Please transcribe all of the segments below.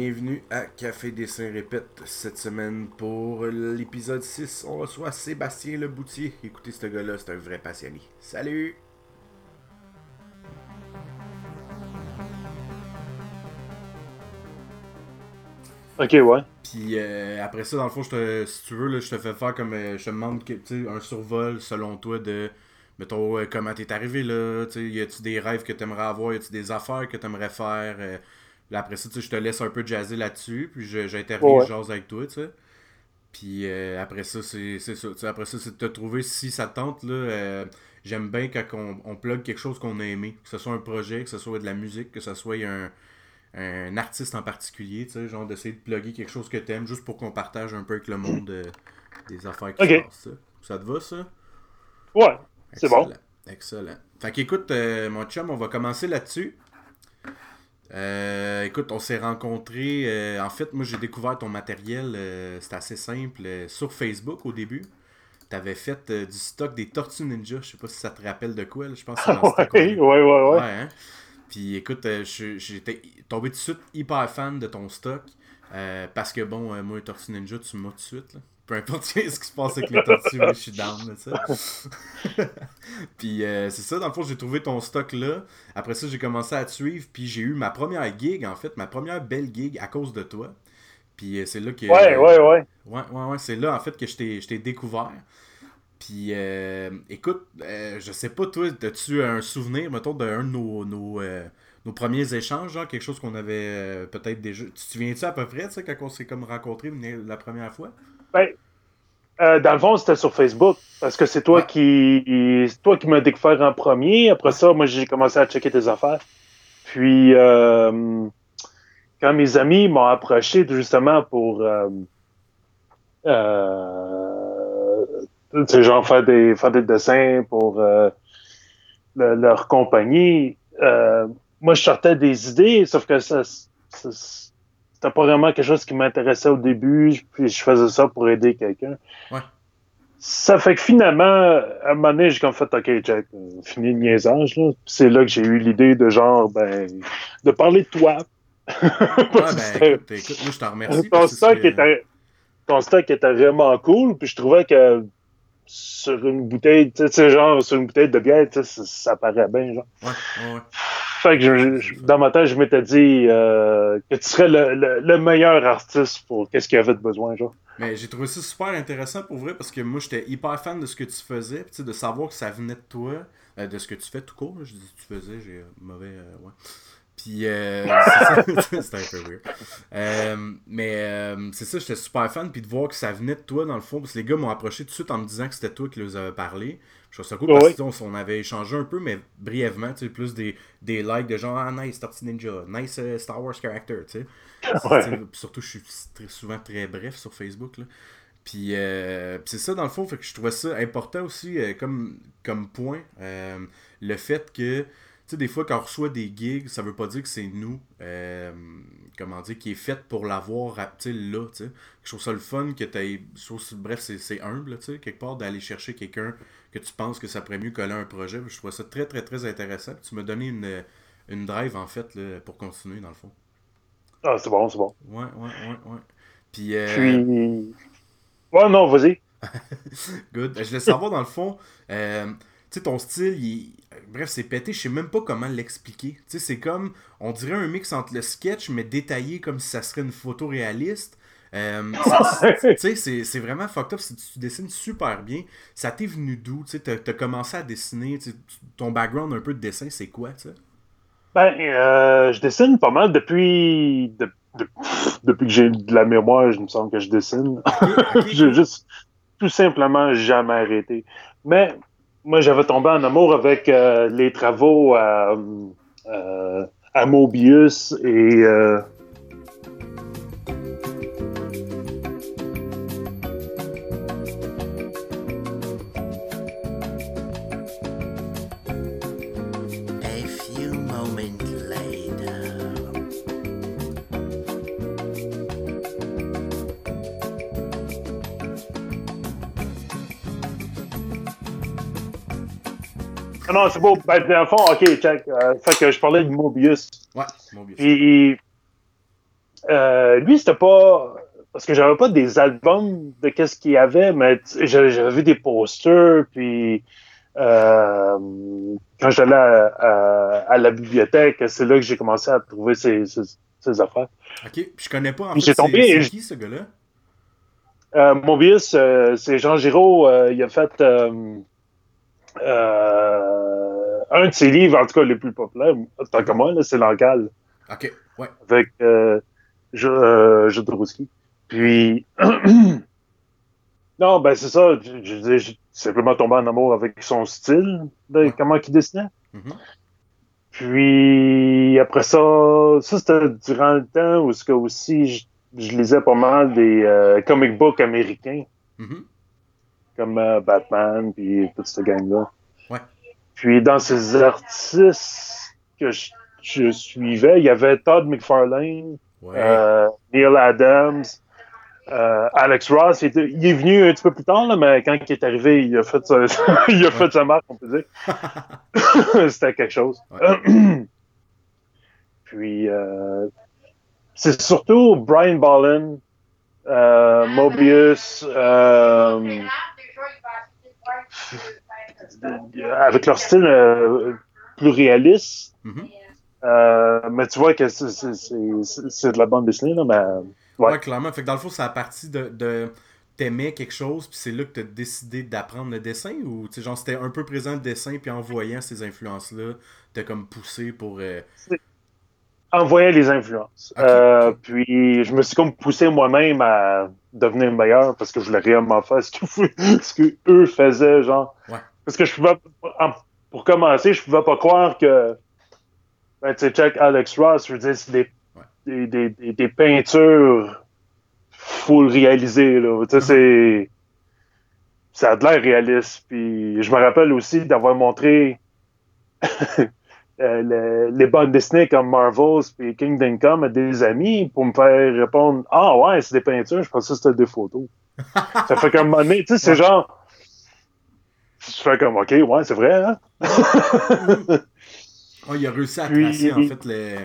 Bienvenue à Café Dessin Répète. Cette semaine, pour l'épisode 6, on reçoit Sébastien Le Boutier. Écoutez, ce gars-là, c'est un vrai passionné. Salut! Ok, ouais. Puis euh, après ça, dans le fond, je te, si tu veux, là, je te fais faire comme. euh, je te demande un survol selon toi de. Mettons, euh, comment t'es arrivé là. Tu sais, y a-tu des rêves que t'aimerais avoir Y a-tu des affaires que t'aimerais faire euh, Là, après ça, je te laisse un peu jazzer là-dessus. Puis j'interviens, Ouais. je jase avec toi, tu sais. Puis euh, après ça, c'est ça. Après ça, c'est de te trouver si ça te tente. Là, euh, J'aime bien quand on, on plug quelque chose qu'on a aimé. Que ce soit un projet, que ce soit de la musique, que ce soit un, un artiste en particulier. Tu sais, genre d'essayer de plugger quelque chose que t'aimes juste pour qu'on partage un peu avec le monde euh, des affaires qui Ok. se passent. Ça. Ça te va, ça? Ouais, c'est bon. Excellent. Excellent. Fait qu'écoute, mon chum, on va commencer là-dessus. Euh, écoute, on s'est rencontrés. euh, en fait, moi, j'ai découvert ton matériel. euh, C'était assez simple. euh, sur Facebook au début. T'avais fait euh, du stock des Tortues Ninja. Je sais pas si ça te rappelle de quoi. là. Je pense que c'est dans ouais, ouais, ouais, hein? Puis écoute, j'étais tombé tout de suite hyper fan de ton stock. parce que bon, moi, Tortue Ninja, tu m'as tout de suite. Là. Peu importe ce qui se passe avec les tortues, je suis down puis euh, c'est ça, dans le fond, j'ai trouvé ton stock là. Après ça, j'ai commencé à te suivre. Puis j'ai eu ma première gig, en fait, ma première belle gig à cause de toi. Puis euh, c'est là que. Ouais, ouais, ouais. Ouais, ouais, ouais, c'est là en fait que je t'ai découvert. Puis euh, écoute, je sais pas, toi, as-tu un souvenir, mettons, d'un de nos, nos, nos premiers échanges, genre quelque chose qu'on avait peut-être déjà. Tu te souviens-tu à peu près, tu sais, quand on s'est comme rencontrés la première fois? Ben, euh, dans le fond, c'était sur Facebook. Parce que c'est toi Ouais. qui c'est toi qui m'as découvert en premier. Après ça, moi, j'ai commencé à checker tes affaires. Puis, euh, quand mes amis m'ont approché justement pour. Euh, euh, tu sais, genre faire des, faire des dessins pour euh, le- leur compagnie, euh, moi, je sortais des idées, sauf que ça. ça- c'était pas vraiment quelque chose qui m'intéressait au début, puis je faisais ça pour aider quelqu'un. Ouais. Ça fait que finalement, à un moment donné, j'ai comme fait, OK, Jack, fini le niaisage, C'est là que j'ai eu l'idée de genre, ben, de parler de toi. Ouais, ben que c'était- écoute, écoute, moi je t'en remercie. stock, était, ton stock était vraiment cool, puis je trouvais que sur une bouteille, tu sais, genre, sur une bouteille de bière, ça, ça paraît bien, genre. Ouais, ouais, ouais. Fait que je- je- dans ma tête, je m'étais dit euh, que tu serais le, le- le meilleur artiste pour qu'est-ce qu'il avait de besoin, genre. Mais j'ai trouvé ça super intéressant pour vrai parce que moi j'étais hyper fan de ce que tu faisais, tu sais, de savoir que ça venait de toi, euh, de ce que tu fais tout court. Je dis tu faisais, j'ai euh, mauvais. euh, ouais. Puis euh, c'est un peu weird. Euh, mais euh, c'est ça, j'étais super fan, puis de voir que ça venait de toi dans le fond, parce que les gars m'ont approché tout de suite en me disant que c'était toi qui les avais parlé. Je trouve ça cool parce ouais. que tu sais, on, on avait échangé un peu, mais brièvement, tu sais, plus des, des likes de genre Ah, nice Tortue Ninja, nice euh, Star Wars character, tu sais. Ouais. Surtout, je suis très- souvent très bref sur Facebook. Là. Puis, euh, puis c'est ça, dans le fond, fait que je trouvais ça important aussi euh, comme, comme point. euh, le fait que, sais, des fois, quand on reçoit des gigs, ça veut pas dire que c'est nous, euh, comment dire, qui est fait pour l'avoir, tu sais, là, tu sais. Je trouve ça le fun que tu Bref, c'est humble, tu sais, quelque part, d'aller chercher quelqu'un que tu penses que ça pourrait mieux coller à un projet. Je trouve ça très, très, très intéressant. Tu m'as donné une, une drive, en fait, là, pour continuer, dans le fond. Ah, c'est bon, c'est bon. Ouais, ouais, ouais, ouais. Puis, euh, Puis. Ouais, non, vas-y. good. Je voulais savoir, dans le fond, euh, sais, ton style, il... bref, c'est pété, je sais même pas comment l'expliquer. Tu sais, c'est comme, on dirait un mix entre le sketch, mais détaillé comme si ça serait une photo réaliste. Euh, tu sais, c'est- vraiment fucked up. Tu dessines super bien. Ça t'est venu d'où? Tu t'as commencé à dessiner. Ton background un peu de dessin, c'est quoi, tu sais? Ben, euh, je dessine pas mal depuis. de- de- depuis que j'ai de la mémoire, je me semble que je dessine. J'ai juste tout simplement jamais arrêté. Mais moi, j'avais tombé en amour avec euh, les travaux à, euh, à Mobius et. Non, c'est beau. Ben, dans le fond, OK, check. Euh, fait que je parlais de Mobius. Ouais, mon bien. Puis, euh, lui, c'était pas. Parce que j'avais pas des albums de qu'est-ce qu'il y avait, mais j'avais vu des posters, puis euh, quand j'allais à, à- à la bibliothèque, c'est là que j'ai commencé à trouver ces, ces, ces affaires. Ok, puis je connais pas en Puis fait. tombé C'est qui ce gars-là? Mobius, c'est Jean Giraud, il a fait euh, un de ses livres, en tout cas les plus populaires, tant que moi, c'est L'Encal. Ok, ouais. avec euh, euh, Jodorowsky. Puis, non, ben c'est ça. Je, je, j'ai simplement tombé en amour avec son style, de Ouais. comment il dessinait. Mhm. Puis, après ça, ça c'était durant le temps où ce que aussi je, je lisais pas mal des euh, comic books américains, Mhm. Comme euh, Batman, puis toute cette gang-là. Ouais. Puis, dans ces artistes que je, je suivais, il y avait Todd McFarlane, Ouais. euh, Neil Adams, euh, Alex Ross, il, était- il est venu un petit peu plus tard, là, mais quand il est arrivé, il a fait sa, il a fait sa marque, on peut dire. C'était quelque chose. Puis, c'est surtout Brian euh, Mobius, euh, avec leur style euh, plus réaliste. Mhm. Euh, mais tu vois que c'est- de la bande dessinée, là, mais Ouais. Ouais. clairement. Fait que dans le fond, c'est à partir de, de t'aimais quelque chose, puis c'est là que t'as décidé d'apprendre le dessin, ou tu sais, genre c'était un peu présent le dessin, puis en voyant ces influences-là, t'as comme poussé pour. euh, en voyant les influences. Euh. Puis je me suis comme poussé moi-même à devenir meilleur parce que je voulais réellement faire ce que, eux faisaient, genre. Ouais. Parce que je pouvais, pour commencer, je pouvais pas croire que, ben, tu sais, check Alex Ross, je veux dire, c'est des, Ouais. des, des, des, peintures full réalisées, là. Tu sais, c'est, ça a de l'air réaliste. Puis je me rappelle aussi d'avoir montré euh, le- les bandes dessinées comme Marvels et Kingdom Come à des amis pour me faire répondre Ah ouais, c'est des peintures, je pensais que c'était des photos. ça fait un moment donné, tu sais, c'est genre. Je fais comme OK, ouais, c'est vrai, hein? Il a réussi à Puis- tracer en fait le,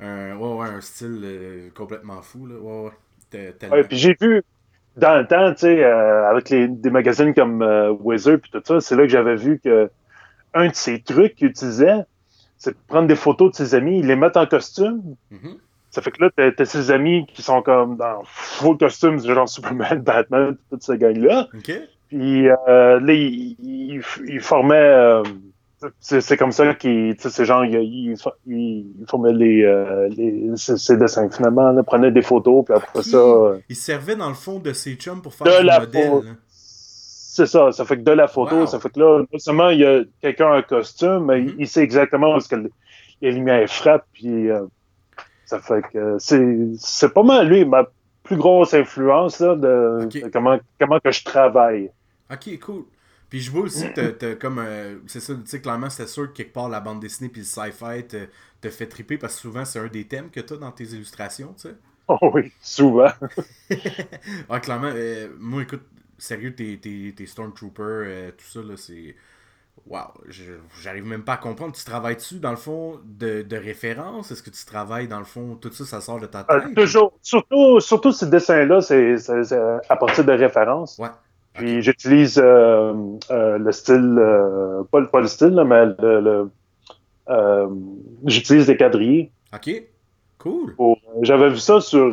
un, ouais, ouais, un style euh, complètement fou. Là. Ouais, ouais. Puis j'ai vu dans le temps, tu sais, euh, avec les, des magazines comme Wizard puis tout ça, c'est là que j'avais vu que un de ces trucs qu'il utilisait, c'est de prendre des photos de ses amis, les mettre en costume, Mhm. Ça fait que là, t'as, ses amis qui sont comme dans full costume, genre Superman, Batman, toute cette gang-là. Puis euh, là, ils il, il formaient. euh, c'est, comme ça qu'ils. C'est genre, ils il, il, formaient les, euh, les, ces, ces dessins. Finalement, là, prenaient des photos, puis après ça. euh, Il servait dans le fond de ses chums pour faire De du la modèle. C'est ça. Ça fait que de la photo, Wow. ça fait que là, non seulement il y a quelqu'un en costume, mais Mhm. il sait exactement où est-ce que les lumières frappent, puis. euh, ça fait que c'est, pas mal lui, ma plus grosse influence là, de, comment, comment que je travaille. Ok, cool. Puis je vois aussi que comme. euh, c'est ça, tu sais, clairement, c'était sûr que quelque part la bande dessinée puis le sci-fi te, te fait triper parce que souvent c'est un des thèmes que t'as dans tes illustrations, tu sais. Oh oui, souvent. ah, clairement, euh, moi, écoute, sérieux, tes, tes, tes Stormtroopers, euh, tout ça, là, c'est. Waouh, j'arrive même pas à comprendre. Tu travailles-tu, dans le fond, de, de référence? Est-ce que tu travailles, dans le fond, tout ça, ça sort de ta Euh, tête? toujours, surtout, surtout ces dessins-là, c'est, à partir de références. Ouais. Puis j'utilise euh, euh, le style, euh, pas, le- pas le style, là, mais le, le- j'utilise des quadrillés. Ok, cool. J'avais vu ça sur,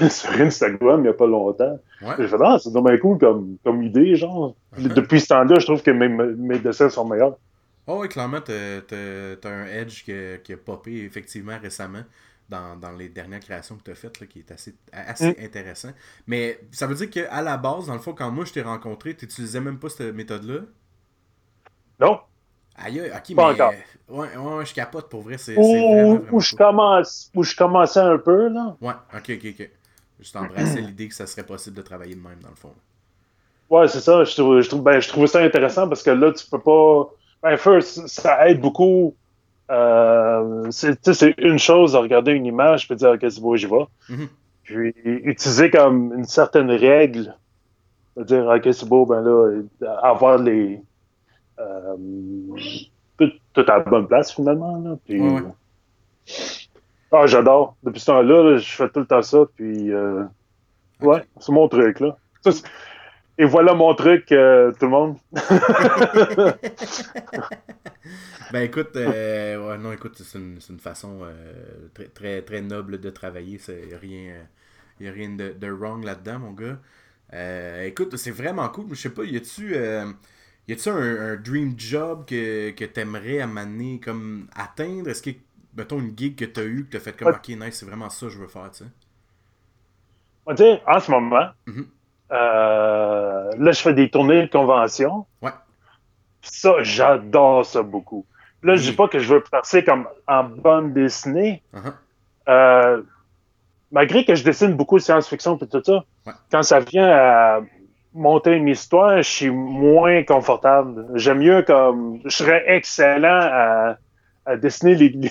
sur Instagram il n'y a pas longtemps. Ouais. J'ai fait, ah, c'est dommage cool comme, comme idée, genre. Depuis ce temps-là, je trouve que mes, mes dessins sont meilleurs. Oh, ouais, clairement, t'as un edge qui a, qui a popé effectivement récemment dans, dans les dernières créations que t'as faites, là, qui est assez, assez Mm. intéressant. Mais ça veut dire qu'à la base, dans le fond, quand moi je t'ai rencontré, t'utilisais même pas cette méthode-là? Non? Aïe, ok, Pas mais. encore. Ouais, ouais, je capote pour vrai, c'est c'est vraiment, Où, vraiment où, je cool. commence, où je commençais un peu, là. Ouais, ok, ok, ok. Juste embrasser l'idée que ça serait possible de travailler de même, dans le fond. Ouais, c'est ça. Je trouve, je, trouve, ben, je trouvais ça intéressant parce que là, tu peux pas. Ben, first, ça aide beaucoup. Euh, c'est tu sais, c'est une chose de regarder une image et dire, OK, c'est beau, j'y vais. Mhm. Puis, utiliser comme une certaine règle, de dire, OK, c'est beau, ben là, avoir les. Euh, tout, tout à la bonne place, finalement. Là. Puis, Ouais, ouais. Ah, j'adore. Depuis ce temps-là, là, je fais tout le temps ça, puis euh, ouais, c'est mon truc, là. Ça, et voilà mon truc, euh, tout le monde. Ben écoute, euh, ouais, non, écoute, c'est une, une façon euh, très, très, très noble de travailler. Il n'y a rien, y a rien de, de wrong là-dedans, mon gars. Euh, écoute, c'est vraiment cool. Je sais pas, y a-tu euh, y a-tu un, un dream job que, que t'aimerais à comme atteindre? Est-ce mettons, une gig que t'as eu, que t'as fait comme, Ouais. ok, nice, c'est vraiment ça que je veux faire, tu sais? On va dire, en ce moment, Mhm. euh, là, je fais des tournées de convention. Ouais. Ça, j'adore ça beaucoup. Là, je dis Oui. pas que je veux passer comme en bande dessinée. Uh-huh. Euh, malgré que je dessine beaucoup de science-fiction et tout ça, Ouais. quand ça vient à monter une histoire, je suis moins confortable. J'aime mieux comme. Je serais excellent à, à dessiner les, les,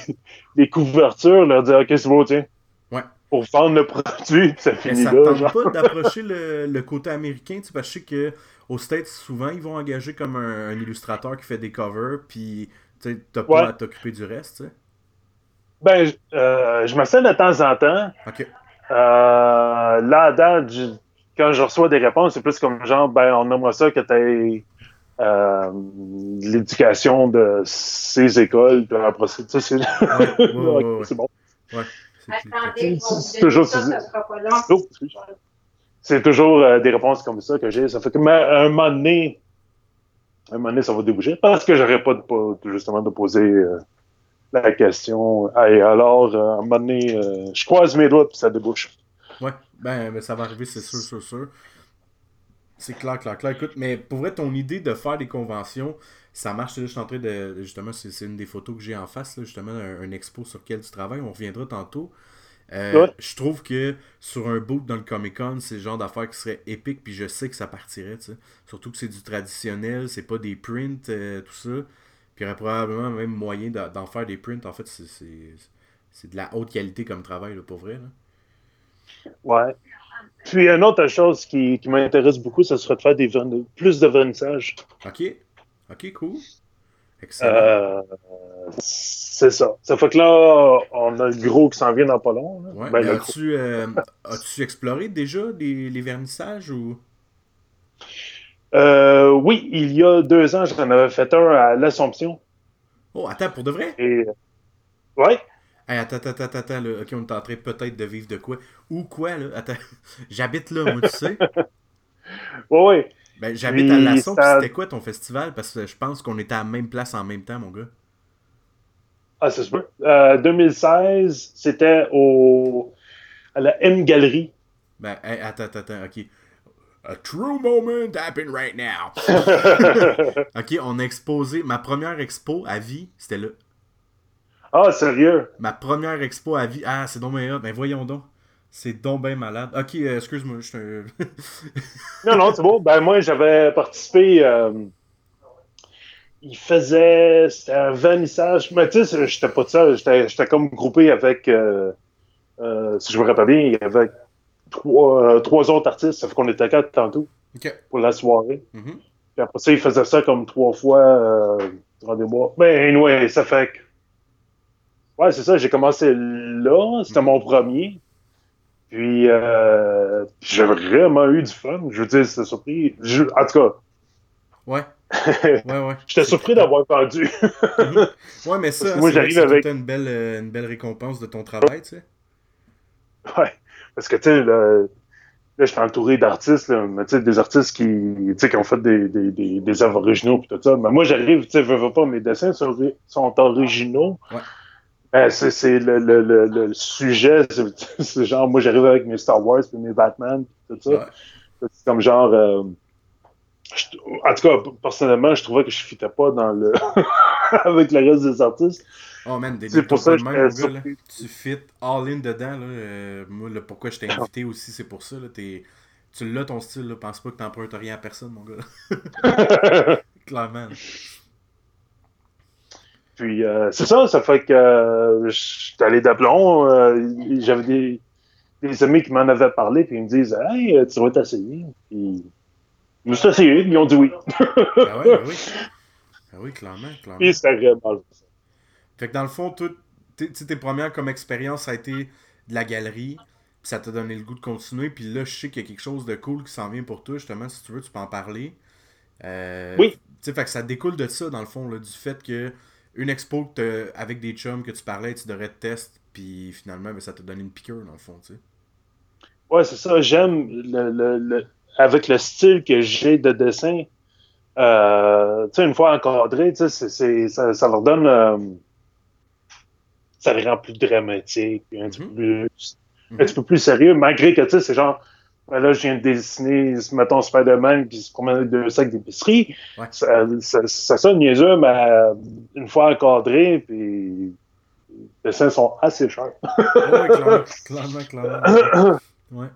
les couvertures, leur dire OK, c'est beau, tiens. Ouais. Pour vendre le produit, ça finit ça là. tente genre. pas d'approcher le, le côté américain, tu sais, parce que je sais que aux States, souvent, ils vont engager comme un, un illustrateur qui fait des covers, puis tu t'as pas Ouais. à t'occuper du reste, tu sais. Ben, je- euh, je m'assène de temps en temps. Ok. Euh, là, à date, je- quand je reçois des réponses, c'est plus comme genre, ben, on aimerait ça que tu euh, l'éducation de ces écoles. Puis après ça, tu sais, c'est Ouais, ouais, ouais, ouais. c'est bon. Ouais, c'est Attendez, C'est- c'est toujours-. C'est toujours euh, des réponses comme ça que j'ai. Ça fait que mais, à un moment donné, un moment donné, ça va déboucher parce que j'aurais pas de, pas- justement de poser euh, la question. Hey, alors, euh, à un moment donné, euh, je croise mes doigts puis ça débouche. Ouais, ben, ben, ça va arriver, c'est sûr, sûr, sûr. C'est clair, clair, clair. Écoute, mais pour vrai, ton idée de faire des conventions, ça marche. là, Je suis en train de. Justement, c'est une des photos que j'ai en face, là, justement, un, un expo sur lequel tu travailles. On reviendra tantôt. Euh, Ouais. Je trouve que sur un boot dans le Comic Con, c'est le genre d'affaire qui serait épique, puis je sais que ça partirait, tu sais. Surtout que c'est du traditionnel, c'est pas des prints, euh, tout ça. Puis il y aurait probablement même moyen d'en faire des prints. En fait, c'est de la haute qualité comme travail, là, pour vrai. Là. Ouais. Puis une autre chose qui, qui m'intéresse beaucoup, ce serait de faire des plus de vernissage. Ok. Ok, cool. Excellent. Euh, c'est ça. Ça fait que là, on a le gros qui s'en vient dans pas long. ouais. Ben, as-tu, euh, as-tu exploré déjà les, les vernissages ou? Euh, oui, il y a deux ans, j'en avais fait un à l'Assomption. Oh, attends, pour de vrai? Et ouais, Hey, attends, attends, attends, attends, là. Ok, on est en train peut-être de vivre de quoi? Ou quoi, là? Attends. J'habite là, moi, tu sais. ouais, ouais. Ben, j'habite à Lasson, ça- c'était quoi ton festival? Parce que je pense qu'on était à la même place en même temps, mon gars. Ah, c'est super. Euh, 2016, c'était au à la M Galerie. Ben, hey, attends, attends, attends, ok. A true moment happened right now. ok, on a exposé. Ma première expo à vie, c'était là. Ah, sérieux? Ma première expo à vie. Ah, c'est donc bien. Ben voyons donc. C'est donc bien malade. Ok, euh, excuse-moi, je Non, non, c'est bon. Ben, moi, j'avais participé. euh, il faisait. C'était un vernissage. Mais tu sais, j'étais pas tout seul. J'étais comme groupé avec. euh, si je me rappelle bien, il y avait trois, trois autres artistes. Ça fait qu'on était quatre tantôt pour la soirée. Mhm. Puis après ça, il faisait ça comme trois fois mois. Mais anyway, ça fait que. Ouais, c'est ça. J'ai commencé là. C'était mon premier. Puis, euh, j'ai vraiment eu du fun. Je veux dire, c'était surpris. Je- en tout cas, Ouais. Ouais, ouais. j'étais surpris d'avoir vendu. Mhm. Ouais, mais ça, moi, j'arrive avec- une belle, euh, une belle récompense de ton travail, tu sais. ouais. Parce que, tu sais, là, là j'étais entouré d'artistes, mais tu sais, des artistes qui, qui ont fait des, des, des, des œuvres originaux puis tout ça. Mais moi, j'arrive, tu sais, veux, veux pas, mes dessins sont, sont originaux. Ouais. Ben, c'est c'est le, le, le, le sujet, c'est genre, moi, j'arrive avec mes Star Wars puis mes Batman puis tout ça. Ouais. C'est comme genre. euh, je- en tout cas, personnellement, je trouvais que je fitais pas dans le. avec le reste des artistes. Oh man, des C'est pour ça que même, gars, là. Tu fit all in dedans, là. Euh, moi, là, pourquoi je t'ai invité aussi, c'est pour ça, là. T'es... Tu l'as ton style, là. Pense pas que t'empruntes rien à personne, mon gars. Clairement. Puis euh, c'est ça, ça fait que euh, j'étais allé d'aplomb. euh, J'avais des, des amis qui m'en avaient parlé, puis ils me disent Hey, tu vas t'essayer. Puis je me suis essayé, puis ils ont dit oui. Ah ouais, ben oui. Ah oui, clairement, clairement. puis c'était vraiment. Fait que dans le fond, t'es- premières comme expérience, ça a été de la galerie, puis ça t'a donné le goût de continuer, puis là, je sais qu'il y a quelque chose de cool qui s'en vient pour toi, justement, si tu veux, tu peux en parler. Euh, Oui. Tu sais, fait que ça découle de ça, dans le fond, là, du fait que une expo que avec des chums que tu parlais, tu devrais te tester, puis finalement, ben, ça t'a donné une piqûre, dans le fond, tu sais. Ouais, c'est ça. J'aime le, le- le- avec le style que j'ai de dessin. euh, tu sais, une fois encadré, tu sais, ça, ça leur donne. euh, ça les rend plus dramatiques, un petit Mhm. peu plus, un Mhm. petit peu plus sérieux, malgré que, tu sais, c'est genre. Ben là, je viens de dessiner, mettons, Spider-Man qui se promène avec deux sacs d'épicerie. Ouais. Ça, ça, ça sonne niaiseux, mais euh, une fois encadré, puis les dessins sont assez chers. Clairement, clairement, clairement. Ouais,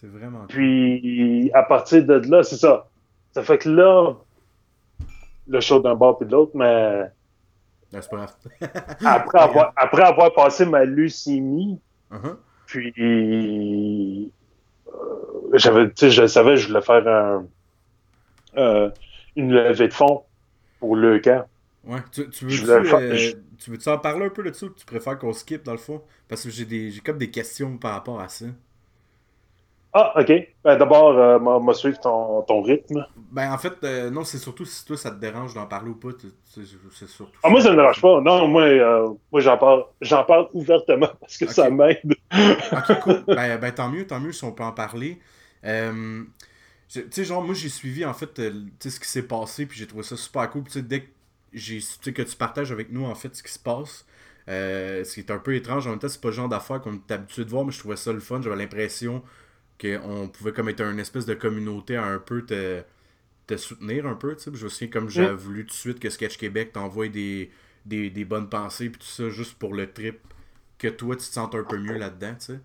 c'est vraiment cool. Puis, à partir de là, c'est ça. Ça fait que là, le show d'un bord puis de l'autre, mais Non, c'est pas grave. après avoir, après avoir passé ma leucémie, Uh-huh. puis j'avais, tu sais, je savais que je voulais faire un, euh, une levée de fonds pour le camp. Ouais, tu, tu veux-tu euh, je- veux-tu en parler un peu de ça ou tu préfères qu'on skip dans le fond? Parce que j'ai des j'ai comme des questions par rapport à ça. Ah, ok. Ben, D'abord, euh, m'a suivre ton, ton rythme. Ben en fait, euh, non, c'est surtout si toi ça te dérange d'en parler ou pas. C'est surtout. Ah, moi, ça ne me dérange pas. Non, moi, euh, moi j'en parle, j'en parle ouvertement parce que ça m'aide. Ok, cool. ben, ben, tant mieux, tant mieux si on peut en parler. Euh, tu sais, genre, moi j'ai suivi en fait euh, tu sais, ce qui s'est passé, puis j'ai trouvé ça super cool. Puis, tu sais, dès que, que tu partages avec nous en fait ce qui se passe, ce qui est un peu étrange, en même temps, c'est pas le genre d'affaires qu'on est habitué de voir, mais je trouvais ça le fun. J'avais l'impression qu'on pouvait comme être une espèce de communauté à un peu te, te soutenir un peu. tu sais. Puis Je me souviens comme j'avais voulu tout de suite que Sketch Québec t'envoie des, des, des bonnes pensées, puis tout ça, juste pour le trip, que toi tu te sentes un peu mieux là-dedans, tu sais.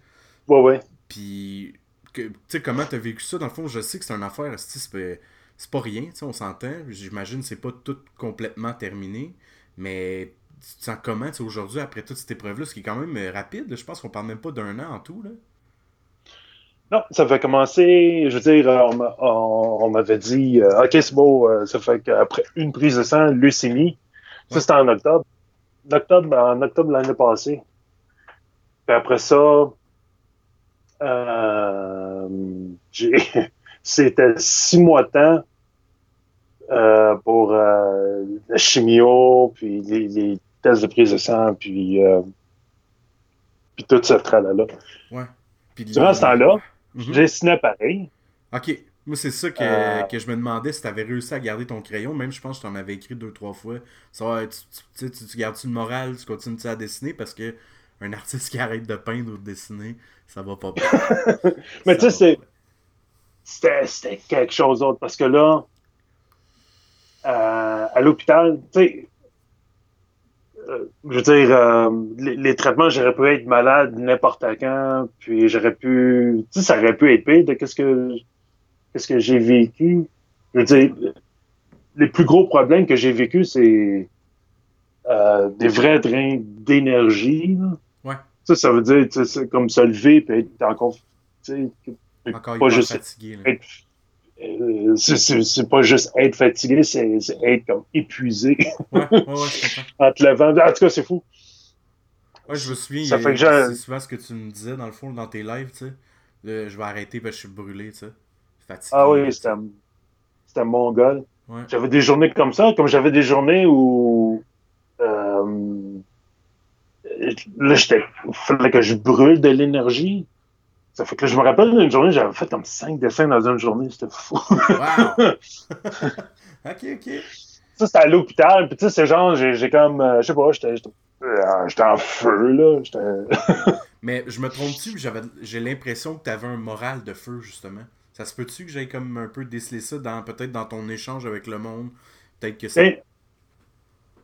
Ouais, ouais. Puis, tu sais, comment t'as vécu ça? Dans le fond, je sais que c'est une affaire, c'est pas, c'est pas rien, tu sais, on s'entend. J'imagine que c'est pas tout complètement terminé. Mais tu te sens comment, tu sais, aujourd'hui, après toute cette épreuve-là, ce qui est quand même euh, rapide, je pense qu'on parle même pas d'un an en tout, là. Non, ça fait commencer, je veux dire, on m'a- on, on m'avait dit, euh, OK, c'est beau, euh, ça fait qu'après une prise de sang, leucémie, ça c'était en octobre. En octobre, en octobre de l'année passée. Puis après ça, euh, c'était six mois de temps euh, pour euh, la chimio, puis les, les tests de prise de sang, puis, puis tout ce tralala. Ouais. Puis, Durant ce temps-là, Mhm. j'ai signé pareil. Ok. Moi, c'est ça que, Euh. que je me demandais si t'avais réussi à garder ton crayon. Même, je pense que je t'en avais écrit deux, trois fois. Ça, tu, tu, tu tu- tu gardes-tu le moral, tu continues à dessiner? Parce que un artiste qui arrête de peindre ou de dessiner, ça va pas bien. Mais tu sais, c'est- c'était quelque chose d'autre parce que là, euh, à l'hôpital, tu sais, je veux dire, euh, les, les traitements, j'aurais pu être malade n'importe quand, puis j'aurais pu, tu sais, ça aurait pu être pire de qu'est-ce que, qu'est-ce que j'ai vécu. Je veux dire, les plus gros problèmes que j'ai vécu, c'est euh, des vrais drains d'énergie. Ouais. Ça, ça veut dire, tu sais, c'est comme se lever puis être encore, tu sais, pas juste fatigué. Être- c'est- c'est pas juste être fatigué, c'est être comme épuisé Ouais, ouais, en te levant. En tout cas, c'est fou. Ouais, je me souviens, Ça fait que c'est souvent ce que tu me disais dans le fond, dans tes lives, tu sais. Le, je vais arrêter parce que je suis brûlé, tu sais. Fatigué. Ah oui, c'était c'était mon gars. Ouais. J'avais des journées comme ça, comme j'avais des journées où euh, là, j'étais, fallait que je brûle de l'énergie. Ça fait que là, je me rappelle d'une journée, j'avais fait comme cinq dessins dans une journée, c'était fou. Wow! ok, ok. Ça, c'était à l'hôpital, puis tu sais, c'est genre, j'ai comme, euh, je sais pas, j'étais j'étais- euh, en feu, là. J'étais- Mais je me trompe-tu, j'avais j'ai l'impression que tu avais un moral de feu, justement. Ça se peut-tu que j'aille comme un peu déceler ça dans peut-être dans ton échange avec le monde? Peut-être que ça. Et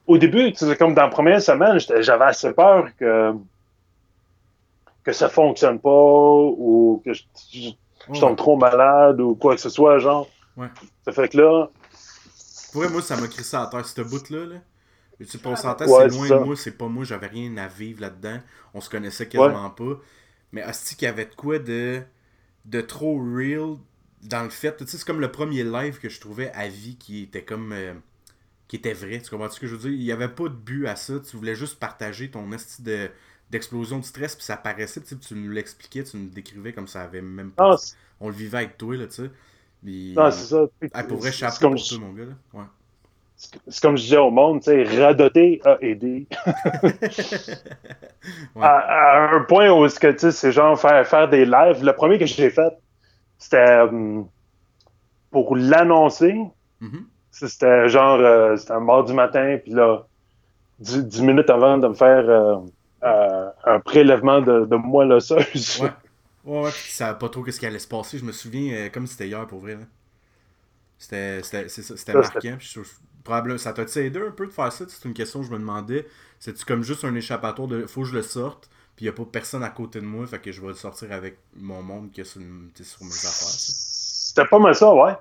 au début, tu sais, comme dans la première semaine, j'avais assez peur que, que ça fonctionne pas ou que je, je- je Ouais. tombe trop malade ou quoi que ce soit, genre. Ouais. Ça fait que là, Pour vrai, moi, ça m'a crissé à terre, cette bout-là. Là. Tu sais, on s'entend, Ouais, c'est loin ça. de moi, c'est pas moi, j'avais rien à vivre là-dedans. On se connaissait quasiment pas. Mais Asti qu'il y avait de quoi de, de trop real dans le fait. Tu sais, c'est comme le premier live que je trouvais à vie qui était comme. euh, qui était vrai. Tu comprends ce que je veux dire? Il n'y avait pas de but à ça. Tu voulais juste partager ton esti de d'explosion de stress, puis ça paraissait, tu nous l'expliquais, tu nous décrivais comme ça avait même pas. C'est- On le vivait avec toi, là, tu sais. Non, c'est ça. Ah, c'est chapeau comme pour je- toi, mon gars, là. Ouais. c'est comme je disais au monde, tu sais, radoter a aidé. Ouais. À, à un point où est-ce que, tu sais, c'est genre faire, faire des lives. Le premier que j'ai fait, c'était hum, pour l'annoncer. Mhm. C'était genre, euh, c'était un mardi matin, puis là, dix, dix minutes avant de me faire euh, euh, un prélèvement de, de moelle osseuse. Ouais. Ouais, ouais, puis ça pas trop qu'est-ce qui allait se passer. Je me souviens euh, comme c'était hier pour vrai. C'était c'était- c'était marquant. je probablement, ça t'a aidé un peu de faire ça? C'est une question que je me demandais. C'est-tu comme juste un échappatoire de faut que je le sorte, puis il a pas personne à côté de moi, fait que je vais le sortir avec mon monde qui est sur, sur mes affaires. C'était pas mal ça, ouais.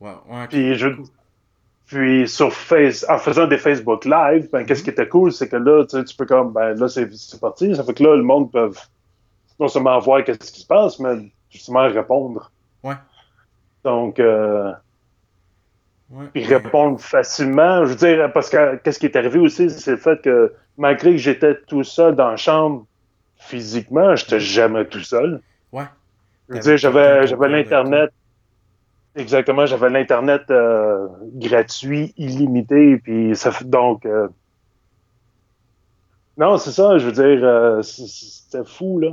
Ouais, ouais. Puis, je. Puis sur Face, en faisant des Facebook Live, ben, qu'est-ce qui était cool, c'est que là, tu, sais, tu peux comme, ben là, c'est parti. Ça fait que là, le monde peut non seulement voir qu'est-ce qui se passe, mais justement répondre. Ouais. Donc, euh, Ouais. puis répondre facilement. Je veux dire, parce que qu'est-ce qui est arrivé aussi, c'est le fait que malgré que j'étais tout seul dans la chambre physiquement, j'étais jamais tout seul. Ouais. Je veux dire, j'avais, l'Internet. Exactement, j'avais l'Internet euh, gratuit, illimité, puis ça fait donc. euh, Non, c'est ça, je veux dire, euh, c'était fou, là.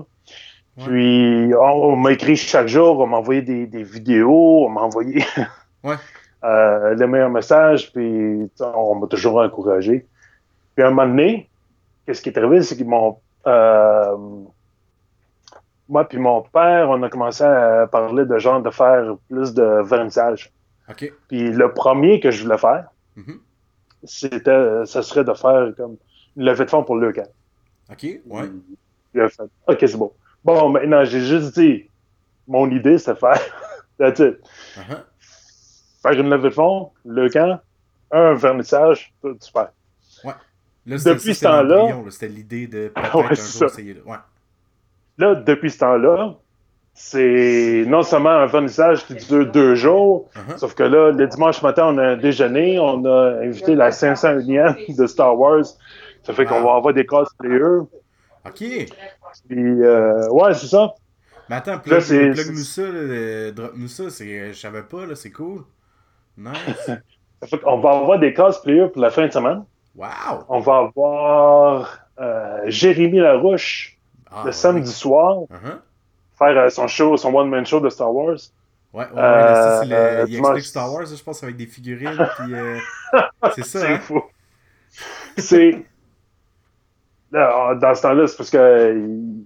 Ouais. Puis, on, on m'a écrit chaque jour, on m'a envoyé des, des vidéos, on m'a envoyé Ouais. euh, les meilleurs messages, puis on m'a toujours encouragé. Puis, à un moment donné, qu'est-ce qui est arrivé, c'est qu'ils m'ont. Moi puis mon père, on a commencé à parler de genre de faire plus de vernissage. Ok. Puis le premier que je voulais faire, Mhm. c'était, ça serait de faire comme une levée de fonds pour le camp. Ok, ouais. Puis fait, ok, c'est bon. Bon, maintenant, j'ai juste dit, mon idée, c'est de faire, that's it. Uh-huh. faire une levée de fonds, le camp, un vernissage, tout super. Là, c'était- Depuis ce temps-là- C'était l'idée de peut-être Ouais, un jour ça. essayer. Ouais. Là, depuis ce temps-là, c'est non seulement un vernissage qui dure deux jours, Uh-huh. Sauf que là, le dimanche matin, on a un déjeuner. On a invité la 501e de Star Wars. Ça fait qu'on va avoir des cosplayers. Ok. Puis, euh, ouais, c'est ça. Mais attends, Là, plug, c'est- plug nous ça, là, euh, drop nous ça, c'est, je savais pas, là, c'est cool. Nice. Ça fait qu'on va avoir des cosplayers pour la fin de semaine. Wow! On va avoir euh, Jérémy Larouche Ah, le ouais. samedi soir Uh-huh. faire euh, son show, son one-man show de Star Wars. Ouais, ouais, ouais, là, ça, c'est le- Euh, il explique Star Wars, je pense, avec des figurines, euh, c'est ça, C'est hein? fou. C'est. Là, dans ce temps-là, c'est parce que il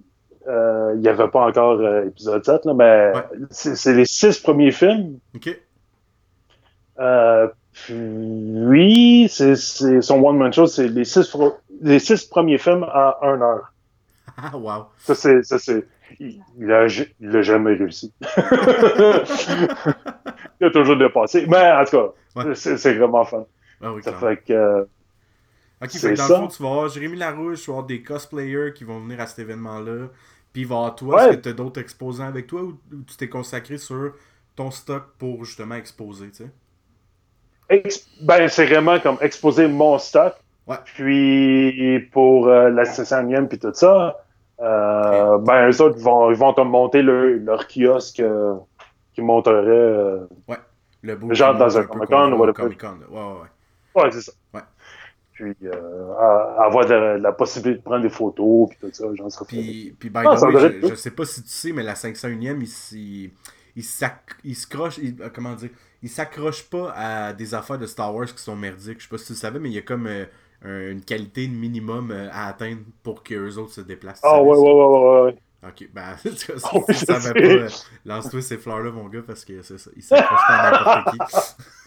euh, il n'y avait pas encore épisode 7, là, mais Ouais. c'est les six premiers films. Ok. Puis, c'est son one-man show, c'est les six, les six premiers films en une heure. Ah, wow. Ça, c'est. ça, c'est- Il il a, j- il a jamais réussi. il a toujours dépassé. Mais en tout cas, Ouais. c'est c'est vraiment fun. Ah oui, Ça fait que. euh, Ok, fait dans ça. le fond, tu vas avoir Jérémy Larouche, tu vas avoir des cosplayers qui vont venir à cet événement-là, puis il va avoir toi, Ouais. est-ce que tu as d'autres exposants avec toi, ou, ou tu t'es consacré sur ton stock pour justement exposer, tu sais? Ex- ben, c'est vraiment comme exposer mon stock. Ouais. Puis pour euh, la 500e puis tout ça, euh, ben eux autres ils vont, ils vont comme monter leur, leur kiosque euh, qui montrerait. euh, Le Genre dans un ou whatever. Comic-Con, là. Ouais, ouais, ouais. Ouais, c'est ça. Ouais. Puis euh, à- avoir de la, possibilité de prendre des photos puis tout ça, j'en serais Puis, Ah, je, je sais pas si tu sais, mais la 501e, il, s- il, il, s'ac- il se croche, il- comment dire, il s'accroche pas à des affaires de Star Wars qui sont merdiques. Je sais pas si tu le savais, mais il y a comme euh, une qualité minimum euh, à atteindre pour que eux autres se déplacent. Tu Ah ouais, ça? ouais, ouais, ouais, ouais. Ok, ben, tu vois, si Oh, tu je savais sais. pas, euh, lance-toi ces fleurs-là, mon gars, parce que c'est ça, il s'accroche pas à n'importe qui.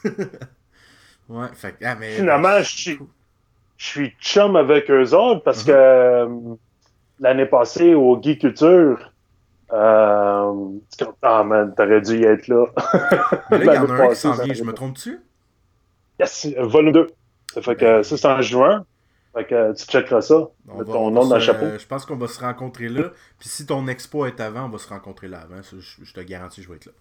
ouais, fait ah, mais. Finalement, je suis, je suis chum avec eux autres parce Mhm. que euh, l'année passée au Geek Culture, euh, ah man, t'aurais dû y être là. Mais là, il y en a un qui s'en ça vient, je me trompe-tu? Yes, volume 2. Ça fait que ça, c'est en juin. Fait que tu checkeras ça. On va- ton on nom dans le chapeau. Je pense qu'on va se rencontrer là. Puis si ton expo est avant, on va se rencontrer là avant. Ça, je, je te garantis, je vais être là.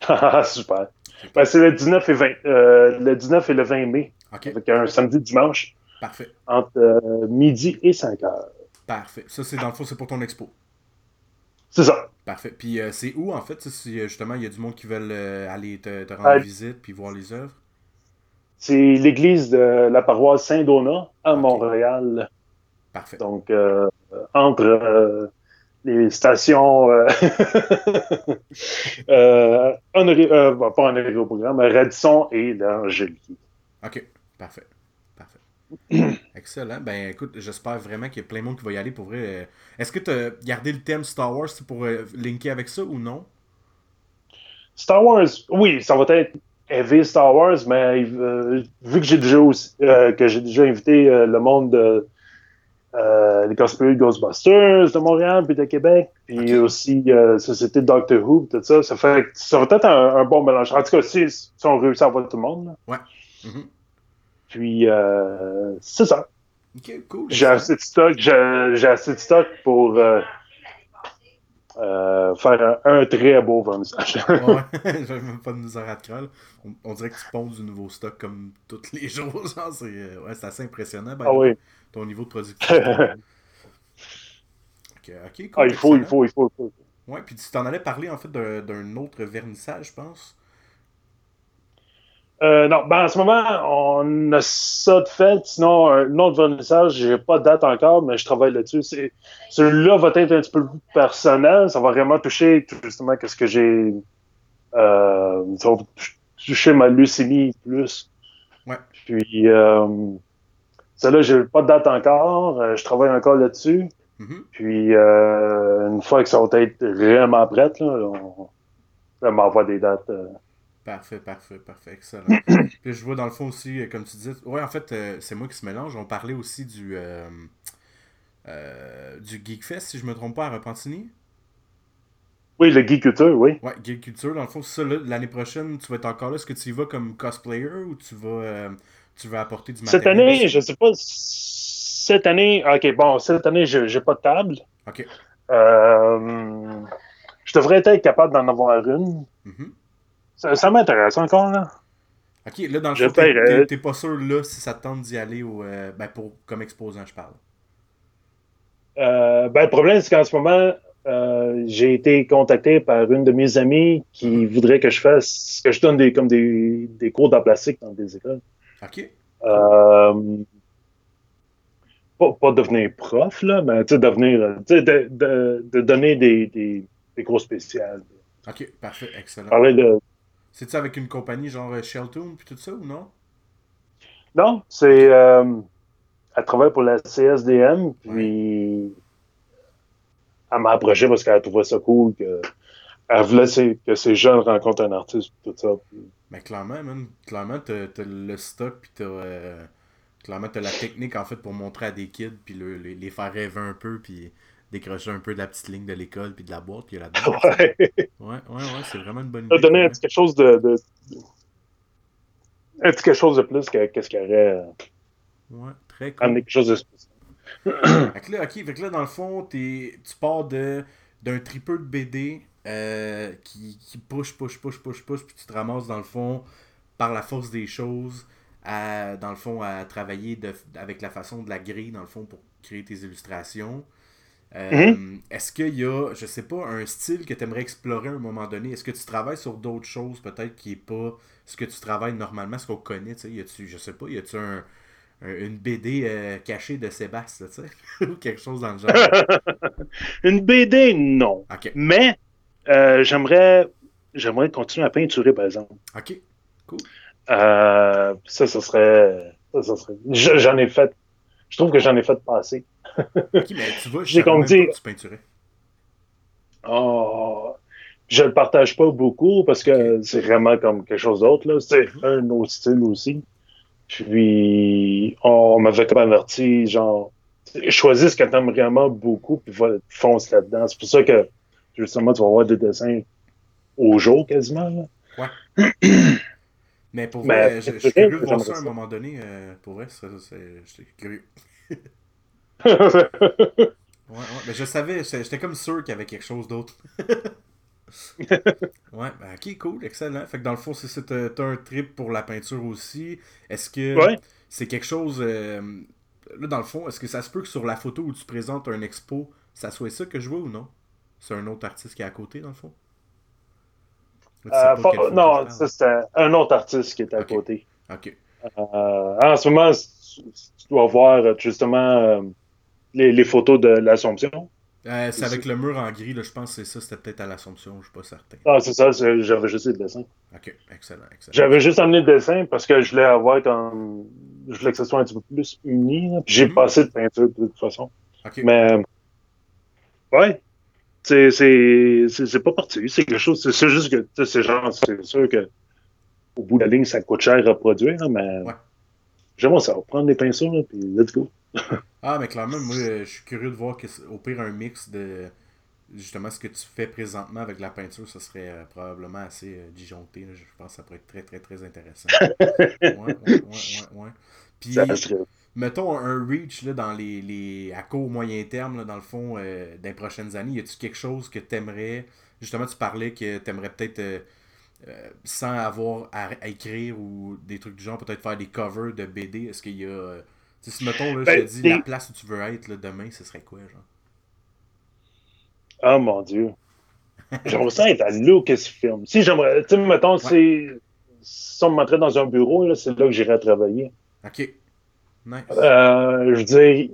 Ah, Super. Ben, c'est le 19 et 20. euh, le 19 et le 20 mai. Ok, Avec un samedi-dimanche parfait. entre euh, midi et 5 heures. Parfait. Ça, c'est dans le fond, c'est pour ton expo. C'est ça. Parfait. Puis euh, c'est où en fait? Si euh, justement il y a du monde qui veulent aller te, te rendre visite puis voir les œuvres? C'est l'église de la paroisse Saint-Donat à. Montréal. Parfait. Donc, euh, entre euh, les stations euh, honoré- euh, bon, pas honorées au programme, Radisson et l'Angelier. Ok, parfait. Parfait. Excellent. Ben écoute, j'espère vraiment qu'il y a plein de monde qui va y aller pour vrai. Est-ce que tu as gardé le thème Star Wars pour linker avec ça ou non? Star Wars, oui, ça va être heavy Star Wars, mais euh, vu que j'ai déjà aussi, euh, que j'ai déjà invité euh, le monde de euh, les cosplays de Ghostbusters de Montréal puis de Québec, puis Ok. aussi euh, Société de Doctor Who, tout ça, ça fait que ça va être un, un bon mélange. En tout cas, si, si on réussit à avoir tout le monde. là. Mhm. Puis euh, c'est ça. Ok, cool. J'ai assez de stock, j'ai j'ai assez de stock pour euh, faire un, un très beau vernissage. Ouais, j'avais même pas de misère à te. On, on dirait que tu ponds du nouveau stock comme tous les jours. C'est euh, ouais, assez impressionnant. ah oui. Ton niveau de productivité. ok, ok, cool. Ah, il faut, il faut, il faut, il faut. Ouais, puis tu t'en allais parler en fait d'un autre vernissage, je pense. Euh, non, ben en ce moment, on a ça de fait. Sinon, un autre vernissage, j'ai pas de date encore, mais je travaille là-dessus. C'est- Celui-là va être un petit peu plus personnel. Ça va vraiment toucher tout justement ce que j'ai. Euh, ça va toucher ma leucémie plus. Ouais. Puis, euh, celle-là, j'ai pas de date encore. Euh, je travaille encore là-dessus. Mhm. Puis, euh, une fois que ça va être vraiment prête, là, on, on m'envoie des dates. Parfait, parfait, parfait, excellent. Puis je vois dans le fond aussi, euh, comme tu dis, ouais, en fait, euh, c'est moi qui se mélange. On parlait aussi du, euh, euh, du Geekfest, si je me trompe pas, à Repentigny. Oui, le Geek Culture, oui. Ouais, Geek Culture, dans le fond, ça, l'année prochaine, tu vas être encore là. Est-ce que tu y vas comme cosplayer ou tu vas, euh, tu vas apporter du matériel? Cette année, je sais pas. Cette année, ok, bon, cette année, je j'ai pas de table. Ok. Je devrais être capable d'en avoir une. Mhm. Ça, ça m'intéresse encore, là. Ok, là, dans le fond, t'es- t'es pas sûr, là, si ça te tente d'y aller au, euh, ben, pour, comme exposant, je parle. Euh, ben, le problème, c'est qu'en ce moment, euh, j'ai été contacté par une de mes amies qui voudrait que je fasse, que je donne des, comme des, des cours d'art plastique dans des écoles. Ok. Euh, pas, pas devenir prof, là, mais tu sais, devenir, tu sais, de, de, de donner des, des, des cours spéciaux. Ok, parfait, excellent. Parler de, C'est-tu avec une compagnie genre euh, Sheltoon puis tout ça ou non? Non, c'est. Euh, elle travaille pour la CSDM, puis. Elle m'a approché parce qu'elle trouvait ça cool que. Elle voulait que ces jeunes rencontrent un artiste, tout ça. puis- Mais clairement, man, clairement, t'as t'as le stock, puis t'as. euh, clairement, t'as la technique, en fait, pour montrer à des kids, puis le- les, les faire rêver un peu, puis décrocher un peu de la petite ligne de l'école, puis de la boîte, puis là-dedans. Ouais. Ouais, ouais, ouais, c'est vraiment une bonne Ça idée. donner un petit quelque chose de. de- un petit quelque chose de plus que qu'est-ce qu'il y aurait euh, Ouais, très cool. amené quelque chose de spécial. Fait que là, ok, fait que là, dans le fond, tu pars de d'un tripeux de BD euh, qui, qui push, push, push, push, push, puis tu te ramasses, dans le fond, par la force des choses, à, dans le fond, à travailler de, avec la façon de la grille, dans le fond, pour créer tes illustrations. Euh, Est-ce qu'il y a, je sais pas, un style que tu aimerais explorer à un moment donné? Est-ce que tu travailles sur d'autres choses, peut-être, qui est pas ce que tu travailles normalement, ce qu'on connaît, tu sais? Y a-tu, je sais pas, y a-tu un, un- une BD euh, cachée de Sébastien? Ou quelque chose dans le genre? Une BD, non. Mais euh, j'aimerais j'aimerais continuer à peinturer, par exemple. ok, cool. Euh, ça, ça serait. Ça, ça serait. je- J'en ai fait. Je trouve que j'en ai fait passer. Mais tu vois, je comme que tu peinturais. Oh, je le partage pas beaucoup parce que c'est vraiment comme quelque chose d'autre. là. C'est un autre style aussi. Puis, on m'avait comme averti, genre, choisis ce que t'aimes vraiment beaucoup, puis va, fonce là-dedans. C'est pour ça que, justement, tu vas avoir des dessins au jour quasiment. là. Mais pour Mais vrai, je, je suis curieux de voir ça à un moment donné. euh, pour vrai, ça, ça, c'est- j'étais curieux. Ouais, ouais, mais je savais, j'étais comme sûr qu'il y avait quelque chose d'autre. ouais, ben, ok, cool, excellent. Fait que dans le fond, c'est t'as un trip pour la peinture aussi. Est-ce que Ouais. c'est quelque chose. euh, là, dans le fond, est-ce que ça se peut que sur la photo où tu présentes un expo, ça soit ça que je vois ou non? C'est un autre artiste qui est à côté, dans le fond? Euh, non, ça c'était un autre artiste qui était à côté. Ok. Euh, en ce moment, tu dois voir justement les, les photos de l'Assomption. Euh, c'est avec le mur en gris, là, je pense que c'est ça, c'était peut-être à l'Assomption, je suis pas certain. Ah, c'est ça, j'avais juste le dessin. Ok, excellent, excellent. J'avais juste amené le dessin parce que je voulais avoir comme. Je voulais que ce soit un petit peu plus uni. là. Puis J'ai Mhm. pas assez de peinture de toute façon. Ok. Mais. Ouais. C'est pas parti. C'est quelque chose. c'est- juste que. tu sais, C'est genre. C'est sûr que. Au bout de la ligne, ça coûte cher à produire, là, mais. Ouais. J'aimerais ça. Prendre des pinceaux, là, puis let's go. Ah, mais clairement, moi, euh, je suis curieux de voir au pire un mix de justement ce que tu fais présentement avec la peinture, ça serait euh, probablement assez euh, disjoncté. là. Je pense que ça pourrait être très, très, très intéressant. ouais, ouais, ouais, ouais. Puis, serait. mettons un reach là, dans les, les à court moyen terme, là, dans le fond, euh, les prochaines années, y a-tu quelque chose que t'aimerais Justement, tu parlais que t'aimerais peut-être, euh, sans avoir à, à écrire ou des trucs du genre, peut-être faire des covers de BD. Est-ce qu'il y a. euh, tu sais, si mettons, là, je Ben, te dis la place où tu veux être là, demain, ce serait quoi, genre? Oh mon Dieu. J'aimerais ça être à Lucasfilm. Si j'aimerais. Tu sais, mettons, si, si on me mettrait dans un bureau, là, c'est là que j'irais travailler. Ok. Nice. Euh, je veux dire,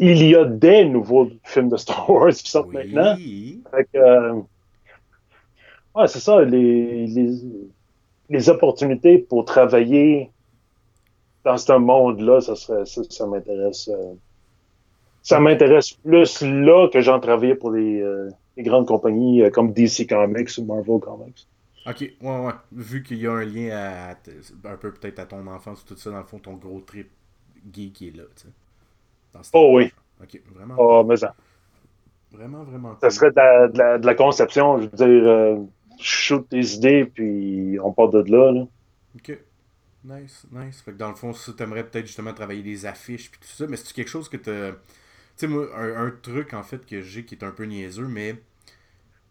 il y a des nouveaux films de Star Wars qui sortent maintenant. oui. Fait que, euh, ouais, c'est ça, les, les, les opportunités pour travailler dans ce monde-là, ça serait ça, ça m'intéresse. euh, ça m'intéresse plus là que j'en travaillais pour les, euh, les grandes compagnies euh, comme DC Comics ou Marvel Comics. Ok, ouais, ouais. Vu qu'il y a un lien à, à- un peu peut-être à ton enfance, tout ça, dans le fond, ton gros trip geek qui est là, tu sais. Oh oui, Ok, vraiment. oh, mais ça, Vraiment, vraiment. ça cool. serait de la, de la- de la conception, je veux dire, shoot des idées, puis on part de là. là. Ok. Nice, nice. Fait que dans le fond, ça, t'aimerais peut-être justement travailler des affiches puis tout ça, mais c'est quelque chose que t'as. Tu sais, moi, un, un truc en fait que j'ai qui est un peu niaiseux, mais.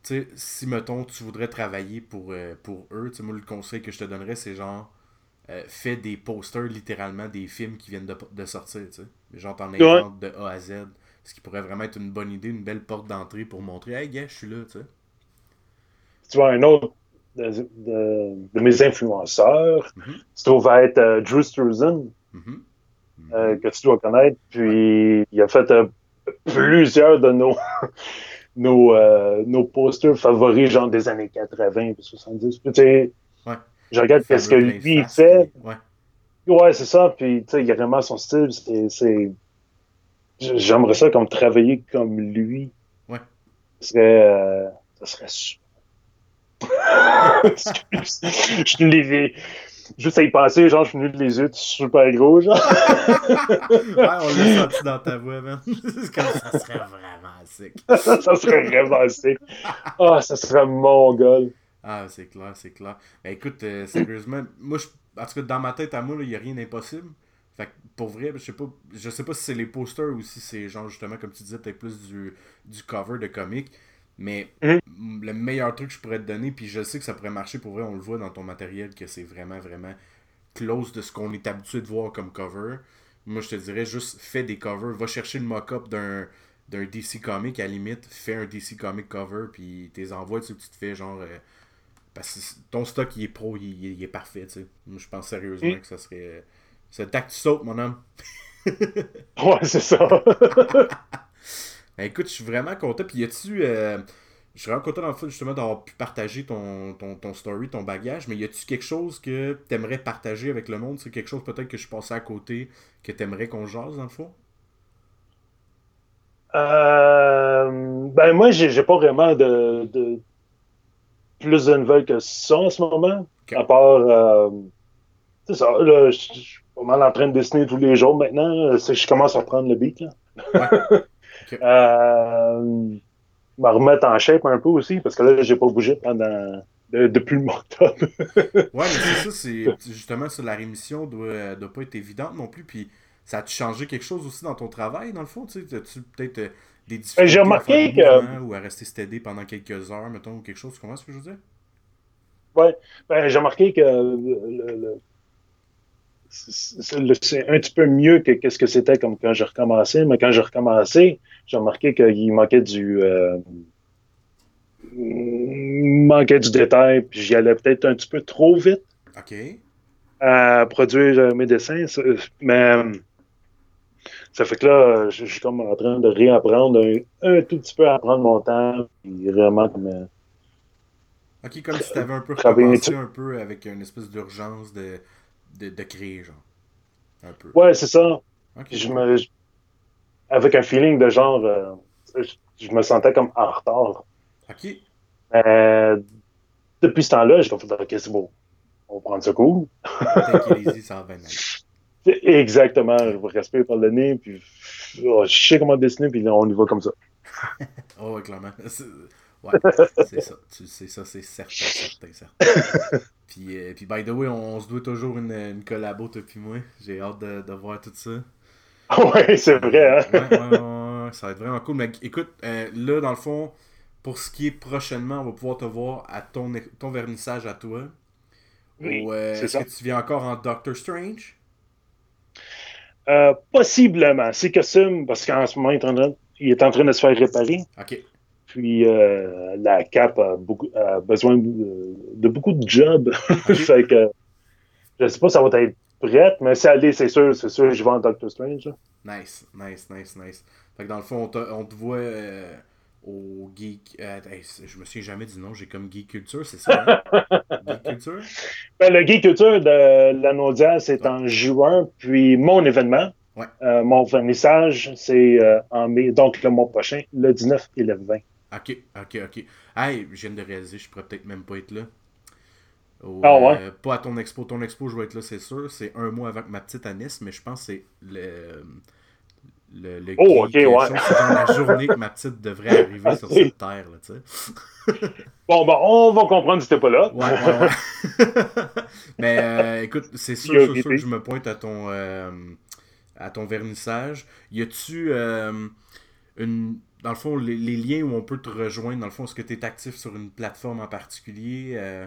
Tu sais, si mettons, tu voudrais travailler pour, euh, pour eux, tu sais, moi, le conseil que je te donnerais, c'est genre. euh, fais des posters littéralement des films qui viennent de, de sortir, tu sais. Genre, t'en inventes de A à Z. Ce qui pourrait vraiment être une bonne idée, une belle porte d'entrée pour montrer, hey, gars, je suis là, tu sais. Tu vois, un autre de, de- de mes influenceurs, Mhm. se trouve à être euh, Drew Struzan, Mhm. Mhm. euh, que tu dois connaître. Puis, il a fait euh, plusieurs de nos, nos, nos posters favoris, genre des années 80 puis 70. Puis, tu sais, Ouais. je regarde qu'est-ce que lui il fait. Ouais. Ouais, c'est ça. Puis, tu sais, il a vraiment son style. C'est, c'est... J'aimerais ça comme travailler comme lui. Ouais. Ce serait, euh, ça serait super. Excuse. je l'ai juste à y penser, genre, je suis venu de les yeux super gros, genre. ouais, on l'a senti dans ta voix, man. C'est comme ça serait vraiment sick. ça serait vraiment sick. Ah, ça serait mon goal. Ah, c'est clair, c'est clair. Ben, écoute, euh, sérieusement, moi, je, en tout cas, dans ma tête à moi, il n'y a rien d'impossible. Fait que, pour vrai, je sais pas, je sais pas si c'est les posters ou si c'est genre justement, comme tu disais, peut-être plus du, du cover de comic. Mais Mhm. le meilleur truc que je pourrais te donner, puis je sais que ça pourrait marcher pour vrai, on le voit dans ton matériel, que c'est vraiment, vraiment close de ce qu'on est habitué de voir comme cover. Moi, je te dirais juste fais des covers. Va chercher le mock-up d'un d'un DC Comic, à la limite, fais un DC Comic cover, puis tes envoies, tu sais, tu te fais genre. euh, parce que ton stock, il est pro, il, est parfait, tu sais. Moi, je pense sérieusement Mm. que ça serait. C'est le temps que tu sautes, mon homme. Ouais, c'est ça. Écoute, je suis vraiment content. Puis, y a-tu. euh, je suis vraiment content, dans le fond, justement, d'avoir pu partager ton, ton, ton story, ton bagage. Mais y a-tu quelque chose que t'aimerais partager avec le monde? C'est quelque chose peut-être que je passais à côté, que t'aimerais qu'on jase, dans le fond? Euh, ben moi, j'ai pas vraiment de, de plus de nouvelles que ça en ce moment. À part, euh, c'est ça, là, je suis pas mal en train de dessiner tous les jours maintenant. C'est que je commence à reprendre le beat, là. Ouais. Euh, me remettre en shape un peu aussi, parce que là, j'ai pas bougé pendant, de- depuis le mois d'octobre. Ouais, mais c'est ça, c'est justement ça, la rémission doit, doit pas être évidente non plus. Puis ça a-tu changé quelque chose aussi dans ton travail, dans le fond? Tu sais, as-tu peut-être euh, des difficultés j'ai à remarqué faire que- ou à rester steady pendant quelques heures, mettons, ou quelque chose. Tu comprends ce que je veux dire? Ben, j'ai remarqué que le- le- c'est un petit peu mieux que qu'est-ce que c'était comme quand j'ai recommencé, mais quand j'ai recommencé, j'ai remarqué qu'il manquait du euh, il manquait du détail, puis j'y allais peut-être un petit peu trop vite à produire euh, mes dessins, ça- mais euh, ça fait que là, je je suis comme en train de réapprendre un, un tout petit peu à prendre mon temps, puis vraiment comme euh, Ok, comme si tu avais un peu recommencé un peu avec une espèce d'urgence de, de, de créer, genre. Un peu. ouais, c'est ça. Je me, je- avec un feeling de genre, euh, je, je me sentais comme en retard. Ok. Euh, depuis ce temps-là, je me suis dit, ok, c'est beau. On va prendre aller. C'est Exactement, je vais respirer par le nez, puis oh, je sais comment dessiner, puis là, on y va comme ça. Oh, clairement. C'est- Ouais, c'est ça. Sais, ça, c'est certain, certain, certain. Puis, euh, puis, by the way, on, se doit toujours une, une collabo, toi puis moi. J'ai hâte de, de voir tout ça. ouais, c'est vrai, hein? Ouais, ouais, ouais, ouais, ça va être vraiment cool. Mais écoute, euh, là, dans le fond, pour ce qui est prochainement, on va pouvoir te voir à ton, ton vernissage à toi. Oui, Ou, euh, c'est Est-ce que tu viens encore en Doctor Strange? Euh, possiblement. C'est costume, parce qu'en ce moment, il est, en train, il est en train de se faire réparer. Ok. Puis euh, la cape a, beaucoup, a besoin de, de beaucoup de jobs. fait que je sais pas si ça va être prête, mais si elle est, c'est sûr, c'est sûr, je vais en Doctor Strange. là. Nice, nice, nice, nice. Fait que dans le fond, on, te- on te voit euh, au Geek. euh, je me souviens jamais du nom, j'ai comme Geek Culture, c'est ça? hein? Geek Culture? Ben, le Geek Culture de la Naudia, c'est en juin, puis mon événement, Ouais. euh, mon vernissage, c'est euh, en mai, donc le mois prochain, le 19 et le 20. Ok, ok, ok. Hey, je viens de réaliser, je pourrais peut-être même pas être là. Au, Ah ouais? euh, pas à ton expo. Ton expo, je vais être là, c'est sûr. C'est un mois avec ma petite Anis, mais je pense que c'est le. Le, le Oh, ok, ouais. genre la journée que ma petite devrait arriver sur cette terre, là, tu sais. Bon, ben, on va comprendre si t'es pas là. Ouais, ouais, ouais. Mais euh, écoute, c'est sûr, sûr, sûr que je me pointe à ton, euh, à ton vernissage. Y a-tu une. Dans le fond, les, les liens où on peut te rejoindre, dans le fond, est-ce que tu es actif sur une plateforme en particulier euh,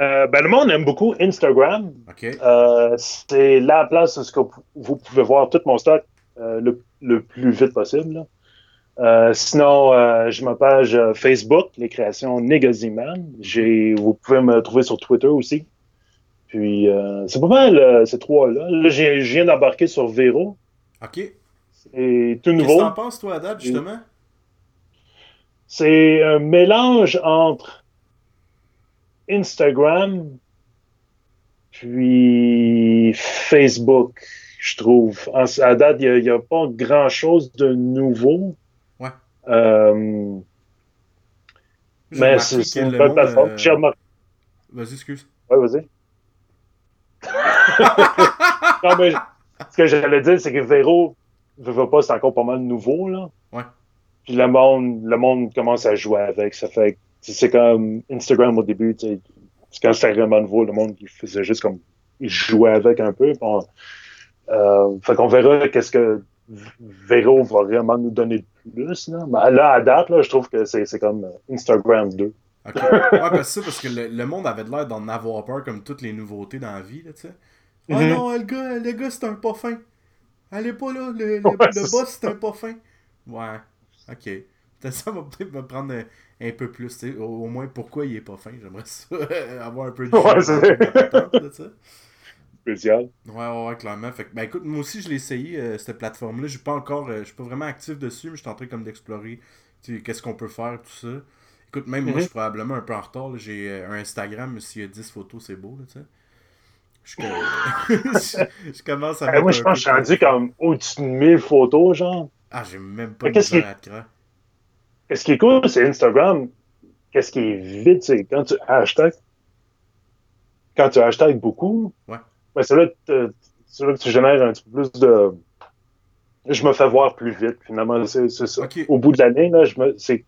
Euh, ben, le monde aime beaucoup Instagram. Euh, c'est la place où vous pouvez voir tout mon stock le, le plus vite possible. sinon, j'ai ma page Facebook, les créations Negaziman. J'ai, vous pouvez me trouver sur Twitter aussi. Puis, euh, c'est pas mal ces trois-là. Là, je viens d'embarquer sur Vero. Ok. Qu'est-ce C'est tout que nouveau. t'en penses, toi, à date, justement? C'est un mélange entre Instagram puis Facebook, je trouve. En- à date, il n'y a, pas grand-chose de nouveau. Ouais. Euh, mais c'est que une monde, plateforme. euh, J'ai remarqué. Vas-y, excuse. Ouais, vas-y. non, mais ce que j'allais dire, c'est que Véro, veux pas, c'est encore pas mal nouveau, là. Ouais. Puis le monde, le monde commence à jouer avec. Ça fait c'est comme Instagram au début, tu sais. C'est quand c'était vraiment nouveau, le monde, il faisait juste comme, il jouait avec un peu. puis on- euh, fait qu'on verra qu'est-ce que Véro va vraiment nous donner de plus, là. Mais là, à date, là, je trouve que c'est c'est comme Instagram 2. Ok. Ouais, parce que ça, parce que le, le monde avait l'air d'en avoir peur comme toutes les nouveautés dans la vie, là, tu sais. Oh non, le gars, le gars, c'est un pas fin. Elle est pas là, le, le, Ouais, le c'est boss, c'est un pas fin. Ouais, ok. Peut-être ça va peut-être me prendre un, un peu plus, tu sais. Au, au moins, pourquoi il est pas fin. J'aimerais ça, avoir un peu de Ouais, c'est- sais. Spécial. Ouais, ouais, clairement. Fait que, ben écoute, moi aussi, je l'ai essayé, euh, cette plateforme-là. Je suis pas encore, euh, je suis pas vraiment actif dessus, mais je suis en train comme d'explorer, qu'est-ce qu'on peut faire, tout ça. Écoute, même moi, Mhm. je suis probablement un peu en retard. J'ai euh, un Instagram, mais s'il y a 10 photos, c'est beau, là, tu sais. Je, commence à Eh, mettre moi, je pense que je suis rendu comme au-dessus de 1000 photos, genre. Ah, j'ai même pas de à croire. Ce qui est cool, c'est Instagram. Qu'est-ce qui est vite, c'est quand tu hashtag, quand tu hashtag beaucoup, Ouais. ben c'est là, que te- c'est là que tu génères un petit peu plus de. Je me fais voir plus vite, finalement. C'est ça. Au bout de l'année, là, je me, c'est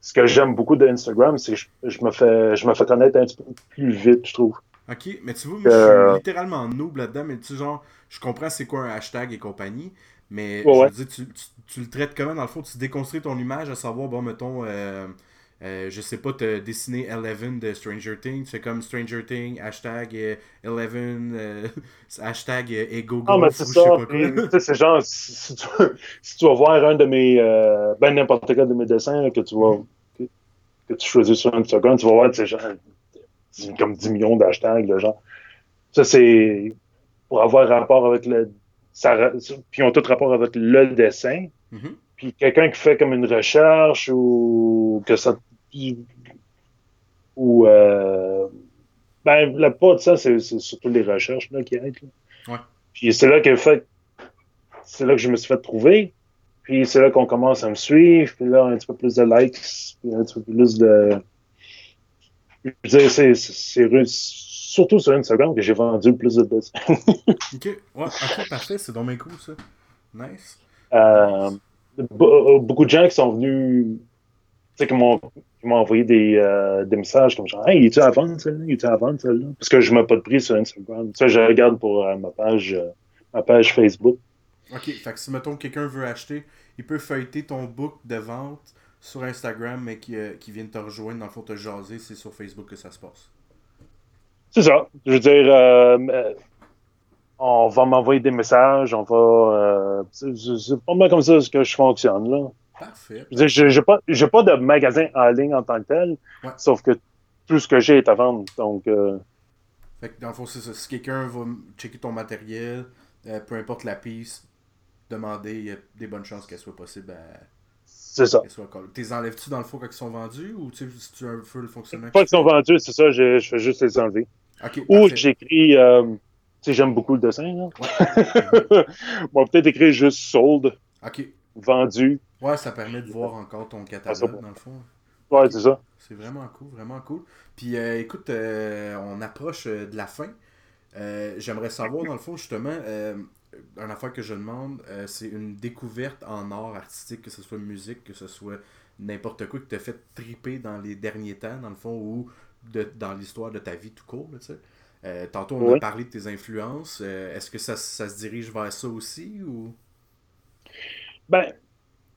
ce que j'aime beaucoup d'Instagram, c'est que je, je me fais, je me fais connaître un petit peu plus vite, je trouve. Ok, mais tu vois, moi, je Euh, suis littéralement noob là-dedans, mais tu sais, genre, je comprends c'est quoi un hashtag et compagnie, mais Ouais, je ouais. veux dire, tu, tu, tu le traites comment dans le fond Tu déconstruis ton image à savoir, bon, mettons, euh, euh, je sais pas, te dessiner Eleven de Stranger Things, fais comme Stranger Things, hashtag euh, Eleven, euh, hashtag euh, Ego Ah, mais c'est ça. c'est genre, si, tu, si tu vas voir un de mes, euh, ben n'importe quel de mes dessins là, que tu vas, que, que tu choisis sur Instagram, tu vas voir, tu sais, genre, comme 10 millions d'hashtags, là, genre. Ça, c'est pour avoir rapport avec le, ça, puis ils ont tout rapport avec le dessin. Mhm. Puis quelqu'un qui fait comme une recherche ou que ça, ou, euh, ben, la plupart de ça, c'est c'est surtout les recherches, là, qui aident, là. Ouais. Puis c'est là que fait, c'est là que je me suis fait trouver. Puis c'est là qu'on commence à me suivre. Puis là, un petit peu plus de likes. Puis un petit peu plus de. Je veux dire, c'est, surtout sur Instagram que j'ai vendu le plus de dessins. Ok, ouais, ok, parfait, c'est dommage cool ça. Nice. Euh, be- beaucoup de gens qui sont venus, tu sais, qui m'ont, qui m'ont envoyé des, euh, des messages comme genre, hey, es-tu à vendre celle-là? Es-tu à vendre celle-là? Parce que je mets pas de prix sur Instagram. Ça, je regarde pour euh, ma page, euh, ma page Facebook. Ok, fait que si mettons quelqu'un veut acheter, il peut feuilleter ton book de vente sur Instagram, mais qui, euh, qui vient te rejoindre, dans le fond, te jaser, c'est sur Facebook que ça se passe. C'est ça. Je veux dire, euh, on va m'envoyer des messages, on va. euh, c'est, pas mal comme ça que je fonctionne, là. Parfait. Je j'ai pas, pas de magasin en ligne en tant que tel, Ouais. sauf que tout ce que j'ai est à vendre. Donc, Fait que dans le fond, c'est ça. Si quelqu'un va checker ton matériel, euh, peu importe la piste, demander, il y a des bonnes chances qu'elle soit possible à. C'est ça. T'es enlèves-tu dans le fond quand ils sont vendus ou tu sais, si tu as un peu le fonctionnement? Pas qu'ils sont vendus, c'est ça, je, je fais juste les enlever. Ok, Ou j'écris, euh, tu sais, j'aime beaucoup le dessin, là. Ouais. bon, peut-être écrire juste sold, ok. vendu. Ouais, ça permet de voir encore ton catalogue, dans le fond. Ouais, c'est ça. C'est vraiment cool, vraiment cool. Puis euh, écoute, euh, on approche euh, de la fin. Euh, J'aimerais savoir, dans le fond, justement, euh, une affaire que je demande, euh, c'est une découverte en art artistique, que ce soit musique, que ce soit n'importe quoi, qui t'a fait triper dans les derniers temps, dans le fond, ou de, dans l'histoire de ta vie tout court, tu sais. Euh, tantôt, on a parlé de tes influences. Euh, Est-ce que ça, ça se dirige vers ça aussi, ou... Ben,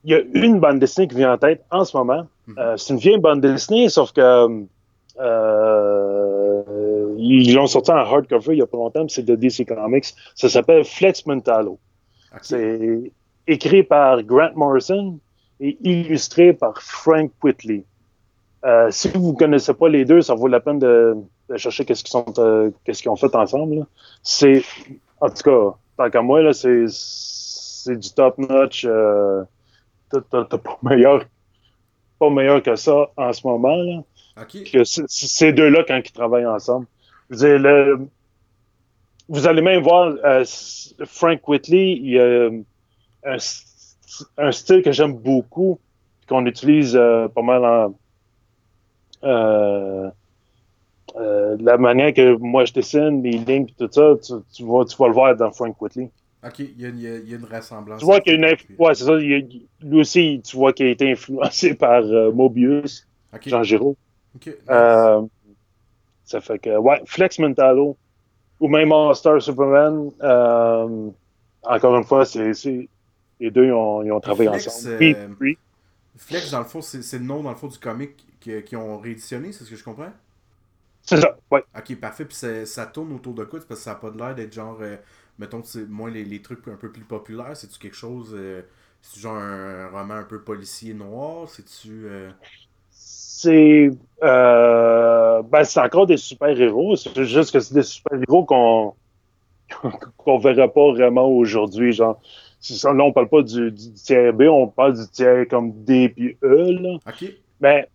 il y a une bande dessinée qui vient en tête en ce moment. Mhm. C'est une vieille bande dessinée, sauf que ils l'ont sorti en hardcover il y a pas longtemps, c'est de DC Comics. Ça s'appelle Flex Mentalo. C'est écrit par Grant Morrison et illustré par Frank Whitley. Euh, si vous ne connaissez pas les deux, ça vaut la peine de, de chercher qu'est-ce qu'ils sont, euh, qu'est-ce qu'ils ont fait ensemble. C'est, en tout cas, tant qu'à moi, là, c'est, c'est du top notch. Euh, t'as, pas meilleur, pas meilleur que ça en ce moment. Là que ces deux-là, quand ils travaillent ensemble. Je veux dire, le- vous allez même voir euh, Frank Whitley, il y a un, s- un style que j'aime beaucoup, qu'on utilise euh, pas mal en. euh, euh, la manière que moi je dessine, les lignes et tout ça, tu, tu vas, tu vas le voir dans Frank Whitley. Ok, il y a, une- il y a- une ressemblance. Tu vois qu'il y a une inf- ouais, c'est ça. a- lui aussi, tu vois qu'il a été influencé par euh, Mobius. Jean Giraud. Euh, ça fait que, ouais, Flex Mentalo ou même All-Star Superman, euh, encore une fois, c'est, les deux ils ont, ils ont travaillé Flex, ensemble. euh, Puis, Flex, dans le fond, c'est le nom, dans le fond, du comic qui, qui ont rééditionné, c'est ce que je comprends? c'est ça, ouais. Ok, parfait. Puis ça tourne autour de quoi? Parce que ça n'a pas de l'air d'être genre, euh, mettons, c'est moins les, les trucs un peu plus populaires. C'est-tu quelque chose, euh, c'est genre un, roman un peu policier noir? C'est-tu... C'est, euh, ben, c'est encore des super-héros. C'est juste que c'est des super-héros qu'on, qu'on verra pas vraiment aujourd'hui. Genre, c'est ça, là, on parle pas du, du tiers B, on parle du tiers comme D puis E, là. Ben,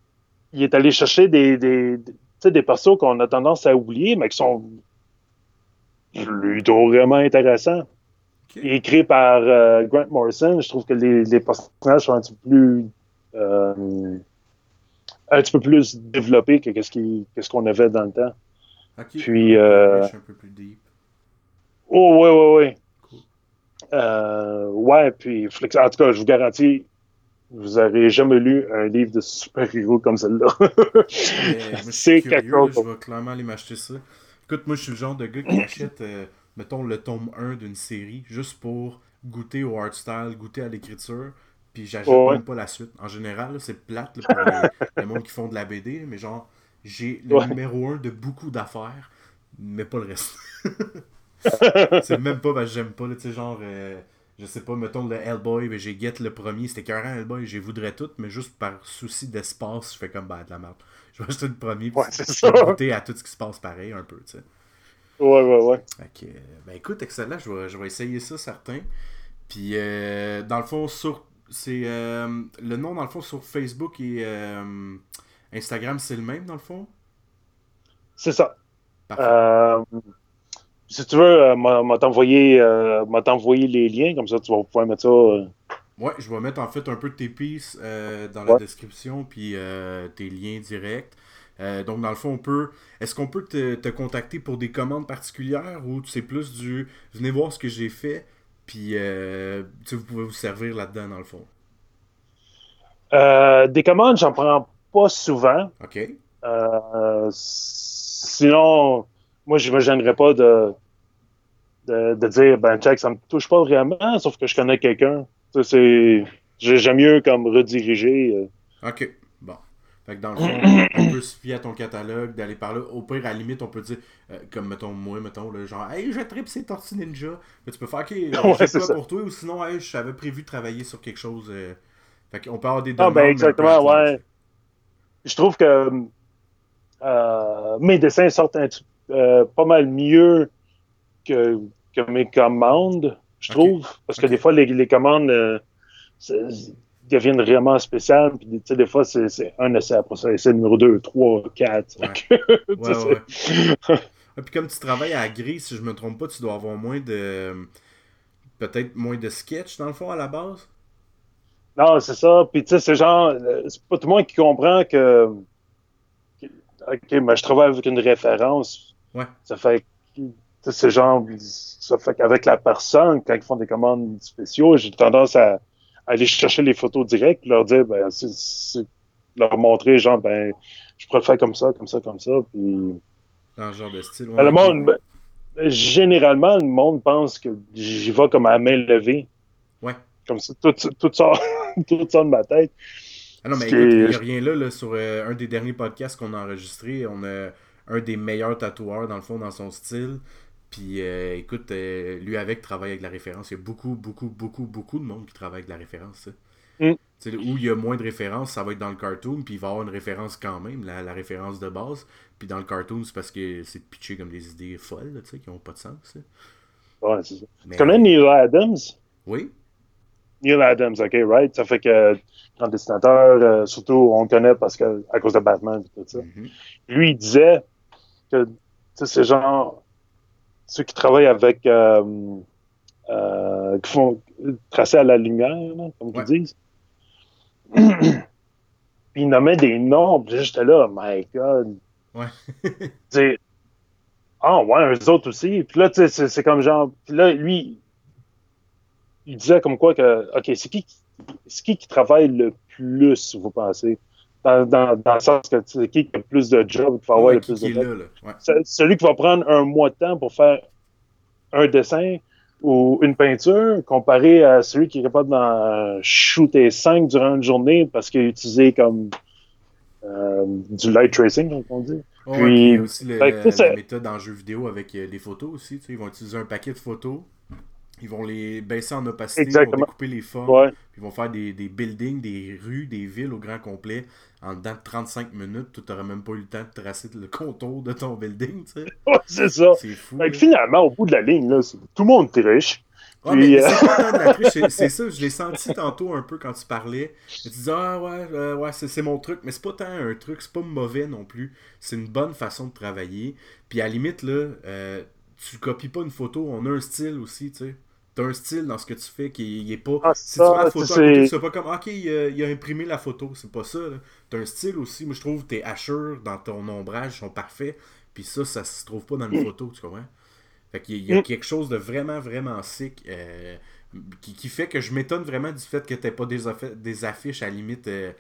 il est allé chercher des, des, des, tu sais, des persos qu'on a tendance à oublier, mais qui sont plutôt vraiment intéressants. Écrit par euh, Grant Morrison, je trouve que les, les personnages sont un petit peu plus euh, un petit peu plus développés que qu'est-ce qu'on avait dans le temps. ok. Puis, euh, Je suis un peu plus deep. Oh, ouais, ouais, ouais. Cool. Euh, ouais, puis, Flex- en tout cas, je vous garantis, vous n'aurez jamais lu un livre de super-héros comme celui-là. Suis c'est curieux, quelque chose. je vais clairement aller m'acheter ça. Écoute, moi, je suis le genre de gars qui achète, euh, mettons, le tome 1 d'une série juste pour goûter au art style, goûter à l'écriture, puis Ouais. même pas la suite. En général, c'est plate là, pour les, les monde qui font de la BD, mais genre, j'ai le Ouais. numéro 1 de beaucoup d'affaires, mais pas le reste. c'est même pas parce que j'aime pas, tu sais, genre, euh, je sais pas, mettons le Hellboy, ben, j'ai get le premier, c'était écœurant Hellboy, j'ai voudrais tout, mais juste par souci d'espace, je fais comme, bah, de la merde. Je vais acheter le premier, puis Ouais, je vais goûter à tout ce qui se passe pareil, un peu, tu sais. Ouais, ouais, ouais. Que, euh, ben écoute, excellent, je vais, je vais essayer ça, certain. Puis, euh, dans le fond, sur. C'est. euh, le nom, dans le fond, sur Facebook et euh, Instagram, c'est le même, dans le fond? C'est ça. Parfait. Euh, si tu veux, euh, m'a t'envoyer les liens, comme ça tu vas pouvoir mettre ça. Ouais, je vais mettre en fait un peu de tes pistes dans la Ouais. description, puis tes liens directs. Donc, dans le fond, on peut. Est-ce qu'on peut te, te contacter pour des commandes particulières ou c'est plus du. Venez voir ce que j'ai fait, puis euh, vous pouvez vous servir là-dedans, dans le fond. euh, des commandes, j'en prends pas souvent. Ok. Euh, sinon, moi, je me gênerais pas de, de, de dire, ben, check, ça me touche pas vraiment, sauf que je connais quelqu'un. J'aime mieux comme rediriger. euh. Ok. Fait que dans le fond, on peut se fier à ton catalogue, d'aller par là. Au pire, à la limite, on peut dire, euh, comme mettons moi, mettons, là, genre, hey, je tripe ces Tortues Ninja. Mais tu peux faire, ok, euh, Ouais, c'est pour toi, ou sinon, hey, j'avais prévu de travailler sur quelque chose. euh, Fait qu'on peut avoir des Ah, demandes. ben, un peu exactement, ouais. Je trouve que euh, mes dessins sortent un petit- pas mal mieux que, que mes commandes, je trouve. Parce que des fois, les, les commandes deviennent vraiment spéciales. Puis, tu sais, des fois, c'est un essai après ça, essai numéro 2, 3, 4. Ouais. Ah, puis comme tu travailles à Gris, si je me trompe pas, tu dois avoir moins de. Peut-être moins de sketch dans le fond à la base? Non, c'est ça. Puis, tu sais, c'est genre, euh, c'est pas tout le monde qui comprend que, OK, mais je travaille avec une référence. Ouais. Ça fait, c'est genre, ça fait qu'avec la personne, quand ils font des commandes spéciaux, j'ai tendance à aller chercher les photos directes, leur dire, ben, leur montrer, genre, ben, je pourrais le faire comme ça, comme ça, comme ça. Puis, Dans ce genre de style. Ben, ouais, le ok. monde, ben, généralement, le monde pense que j'y vais comme à main levée. Ouais. Comme ça, tout, tout, sort, tout sort de ma tête. Ah non, mais écoute, il n'y a rien là, là sur euh, un des derniers podcasts qu'on a enregistré. On a un des meilleurs tatoueurs, dans le fond, dans son style. Puis euh, écoute, euh, lui avec travaille avec la référence. Il y a beaucoup, beaucoup, beaucoup, beaucoup de monde qui travaille avec la référence. Mm. Où il y a moins de références, ça va être dans le cartoon, puis il va y avoir une référence quand même, la, la référence de base. Puis dans le cartoon, c'est parce que c'est pitché comme des idées folles, là, qui n'ont pas de sens. ça. Ouais, c'est ça. Mais- connais Neil Adams? Oui, Neil Adams, OK, right? Ça fait que, grand dessinateur, euh, surtout, on le connaît parce que, à cause de Batman et tout ça. Mhm. Lui, il disait que, c'est genre, ceux qui travaillent avec, euh, euh, qui font tracer à la lumière, là, comme Ouais. ils disent. Puis il nommait des noms, puis j'étais là, my God. Ouais. Ah ouais, eux autres aussi. Puis là, tu sais, c'est- comme genre, puis là, lui, il disait comme quoi que, OK, c'est qui, qui- c'est qui qui travaille le plus, vous pensez? Dans, dans, dans le sens que c'est qui qui a le plus de job, qui va avoir Ouais, le plus de là, là. Ouais. Ce- Celui qui va prendre un mois de temps pour faire un dessin ou une peinture, comparé à celui qui est capable d'en shooter cinq durant une journée parce qu'il a utilisé comme euh, du light tracing, comme on dit. Ouais, Puis- il y a aussi le- la c'est- méthode en jeu vidéo avec euh, les photos aussi. Ils vont utiliser un paquet de photos. Ils vont les baisser en opacité, ils vont découper les formes, Ouais. puis ils vont faire des, des buildings, des rues, des villes au grand complet en dedans de 35 minutes. Tu n'auras même pas eu le temps de tracer le contour de ton building. tu sais. Ouais, c'est ça. C'est fou. Fait que finalement, au bout de la ligne, là, tout le monde triche. Puis, mais euh, c'est ça, je l'ai senti tantôt un peu quand tu parlais. Tu disais, ah ouais, euh, ouais c'est c'est mon truc, mais c'est pas tant un truc, c'est pas mauvais non plus. C'est une bonne façon de travailler. Puis à la limite, là, euh, tu copies pas une photo, on a un style aussi, tu sais. T'as un style dans ce que tu fais qui est pas. Ah, si tu mets la photo à c'est- côté, c'est pas comme, ok, il a, il a imprimé la photo, c'est pas ça. T'as un style aussi, moi je trouve tes hachures dans ton ombrage sont parfaits, puis ça, ça se trouve pas dans une photo, tu comprends? Fait qu'il y a, il y a Mm. quelque chose de vraiment, vraiment sick euh, qui, qui fait que je m'étonne vraiment du fait que t'aies pas des, affi- des affiches à la limite. euh,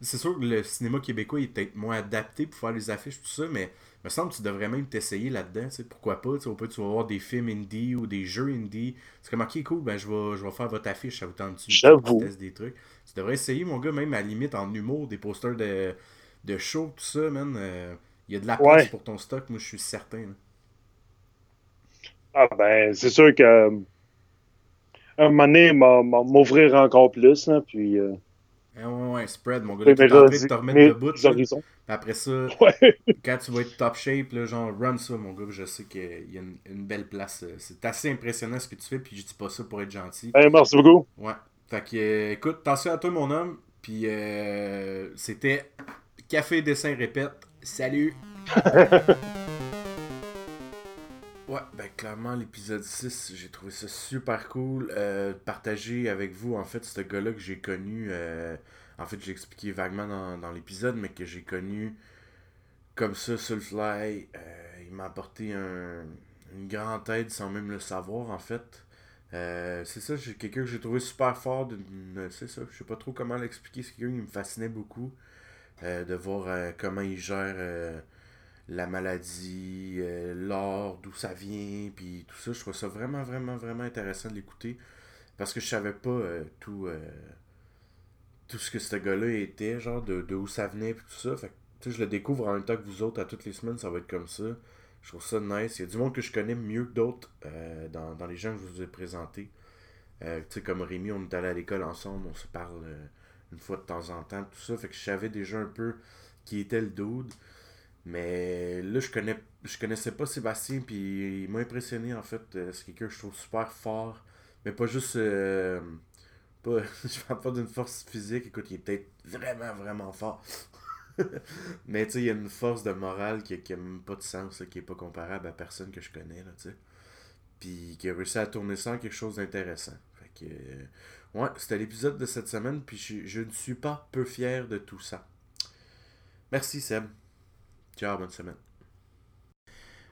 c'est sûr que le cinéma québécois il est peut-être moins adapté pour faire les affiches, tout ça, mais me semble que tu devrais même t'essayer là-dedans, pourquoi pas, au pire, tu vas voir des films indie ou des jeux indie. C'est comme, ok, cool, ben je vais, je vais faire votre affiche, ça vous tente dessus. J'avoue. des trucs. Tu devrais essayer, mon gars, même à la limite en humour, des posters de, de show, tout ça, man. euh, Il y a de la place Ouais. pour ton stock, moi je suis certain. là. Ah ben, c'est sûr que euh, un moment donné, m'ouvrir encore plus, là, puis euh, Ah ouais, ouais, spread, mon gars. T'es en train de te remettre horizons. Après ça, Ouais. quand tu vas être top shape, là, genre run ça, mon gars. Je sais qu'il y a une, une belle place. euh, C'est assez impressionnant ce que tu fais, puis je dis pas ça pour être gentil. Ben, merci beaucoup. Ouais. Fait que, euh, écoute, attention à toi, mon homme. Puis euh, c'était Café Dessin Répète. Salut! Ouais, ben clairement, l'épisode 6, j'ai trouvé ça super cool. euh, partager avec vous, en fait, ce gars-là que j'ai connu. euh, en fait, j'ai expliqué vaguement dans, dans l'épisode, mais que j'ai connu comme ça sur le fly. euh, il m'a apporté un, une grande aide sans même le savoir, en fait. Euh, c'est ça, j'ai quelqu'un que j'ai trouvé super fort. C'est ça, je sais pas trop comment l'expliquer. C'est quelqu'un qui me fascinait beaucoup. de voir comment il gère la maladie, euh, l'art, d'où ça vient, puis tout ça. Je trouve ça vraiment, vraiment, vraiment intéressant de l'écouter. Parce que je savais pas euh, tout, euh, tout ce que ce gars-là était, genre de, de où ça venait, puis tout ça. Fait que, je le découvre en même temps que vous autres à toutes les semaines, ça va être comme ça. Je trouve ça nice. Il y a du monde que je connais mieux que d'autres dans, les gens que je vous ai présentés. Tu sais, comme Rémi, on est allé à l'école ensemble, on se parle une fois de temps en temps, tout ça. Fait que je savais déjà un peu qui était le dude. Mais là, je connais je connaissais pas Sébastien, puis il m'a impressionné en fait. Euh, C'est quelqu'un que je trouve super fort. Mais pas juste. euh, pas, je parle pas d'une force physique. Écoute, il est peut-être vraiment, vraiment fort. Mais tu sais, il y a une force de morale qui, qui a même pas de sens, qui est pas comparable à personne que je connais, là, tu sais. Puis qui a réussi à tourner ça en quelque chose d'intéressant. Fait que. euh, ouais, c'était l'épisode de cette semaine, puis je, je ne suis pas peu fier de tout ça. Merci Seb. Ciao, bonne semaine.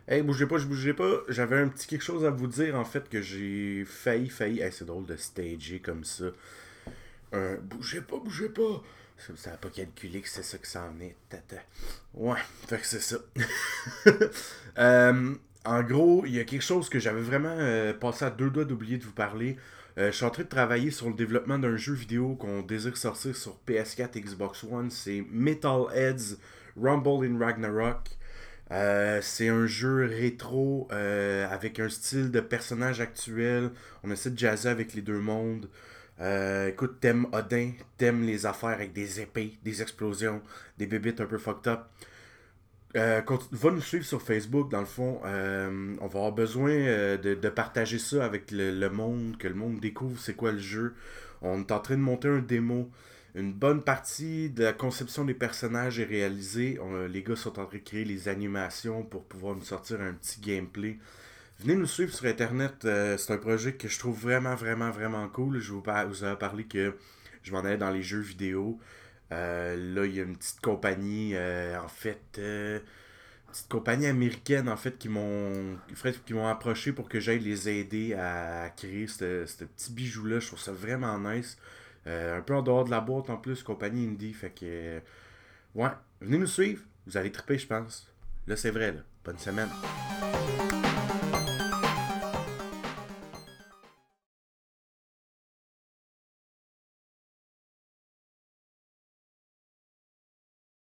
Hey, bougez pas, je bougeais pas. J'avais un petit quelque chose à vous dire, en fait, que j'ai failli, failli. Hey, c'est drôle de stager comme ça. Bougez pas, bougez pas. Ça ça a pas calculé que c'est ça que ça en est. Ouais, fait que c'est ça. Euh, en gros, il y a quelque chose que j'avais vraiment euh, passé à deux doigts d'oublier de vous parler. Euh, je suis en train de travailler sur le développement d'un jeu vidéo qu'on désire sortir sur PS4 Xbox One. C'est Metalheads Rumble in Ragnarok. Euh, c'est un jeu rétro euh, avec un style de personnage actuel. On essaie de jazzer avec les deux mondes. Euh, écoute, t'aimes Odin, t'aimes les affaires avec des épées, des explosions, des bébites un peu fucked up. Euh, va nous suivre sur Facebook, dans le fond. On va avoir besoin de, partager ça avec le monde, que le monde découvre c'est quoi le jeu. On est en train de monter un démo. Une bonne partie de la conception des personnages est réalisée. On- les gars sont en train de créer les animations pour pouvoir nous sortir un petit gameplay. Venez nous suivre sur Internet. euh, c'est un projet que je trouve vraiment, vraiment, vraiment cool. Je vous, par- vous avais parlé que je m'en allais dans les jeux vidéo. Euh, là, il y a une petite compagnie, euh, en fait, euh, une petite compagnie américaine, en fait, qui m'ont qui m'ont approché pour que j'aille les aider à créer ce ce petit bijou-là. Je trouve ça vraiment nice. Euh, un peu en dehors de la boîte, en plus, compagnie indie. Fait que, euh, ouais, venez nous suivre. Vous allez triper, je pense. Là, c'est vrai, là. Bonne semaine.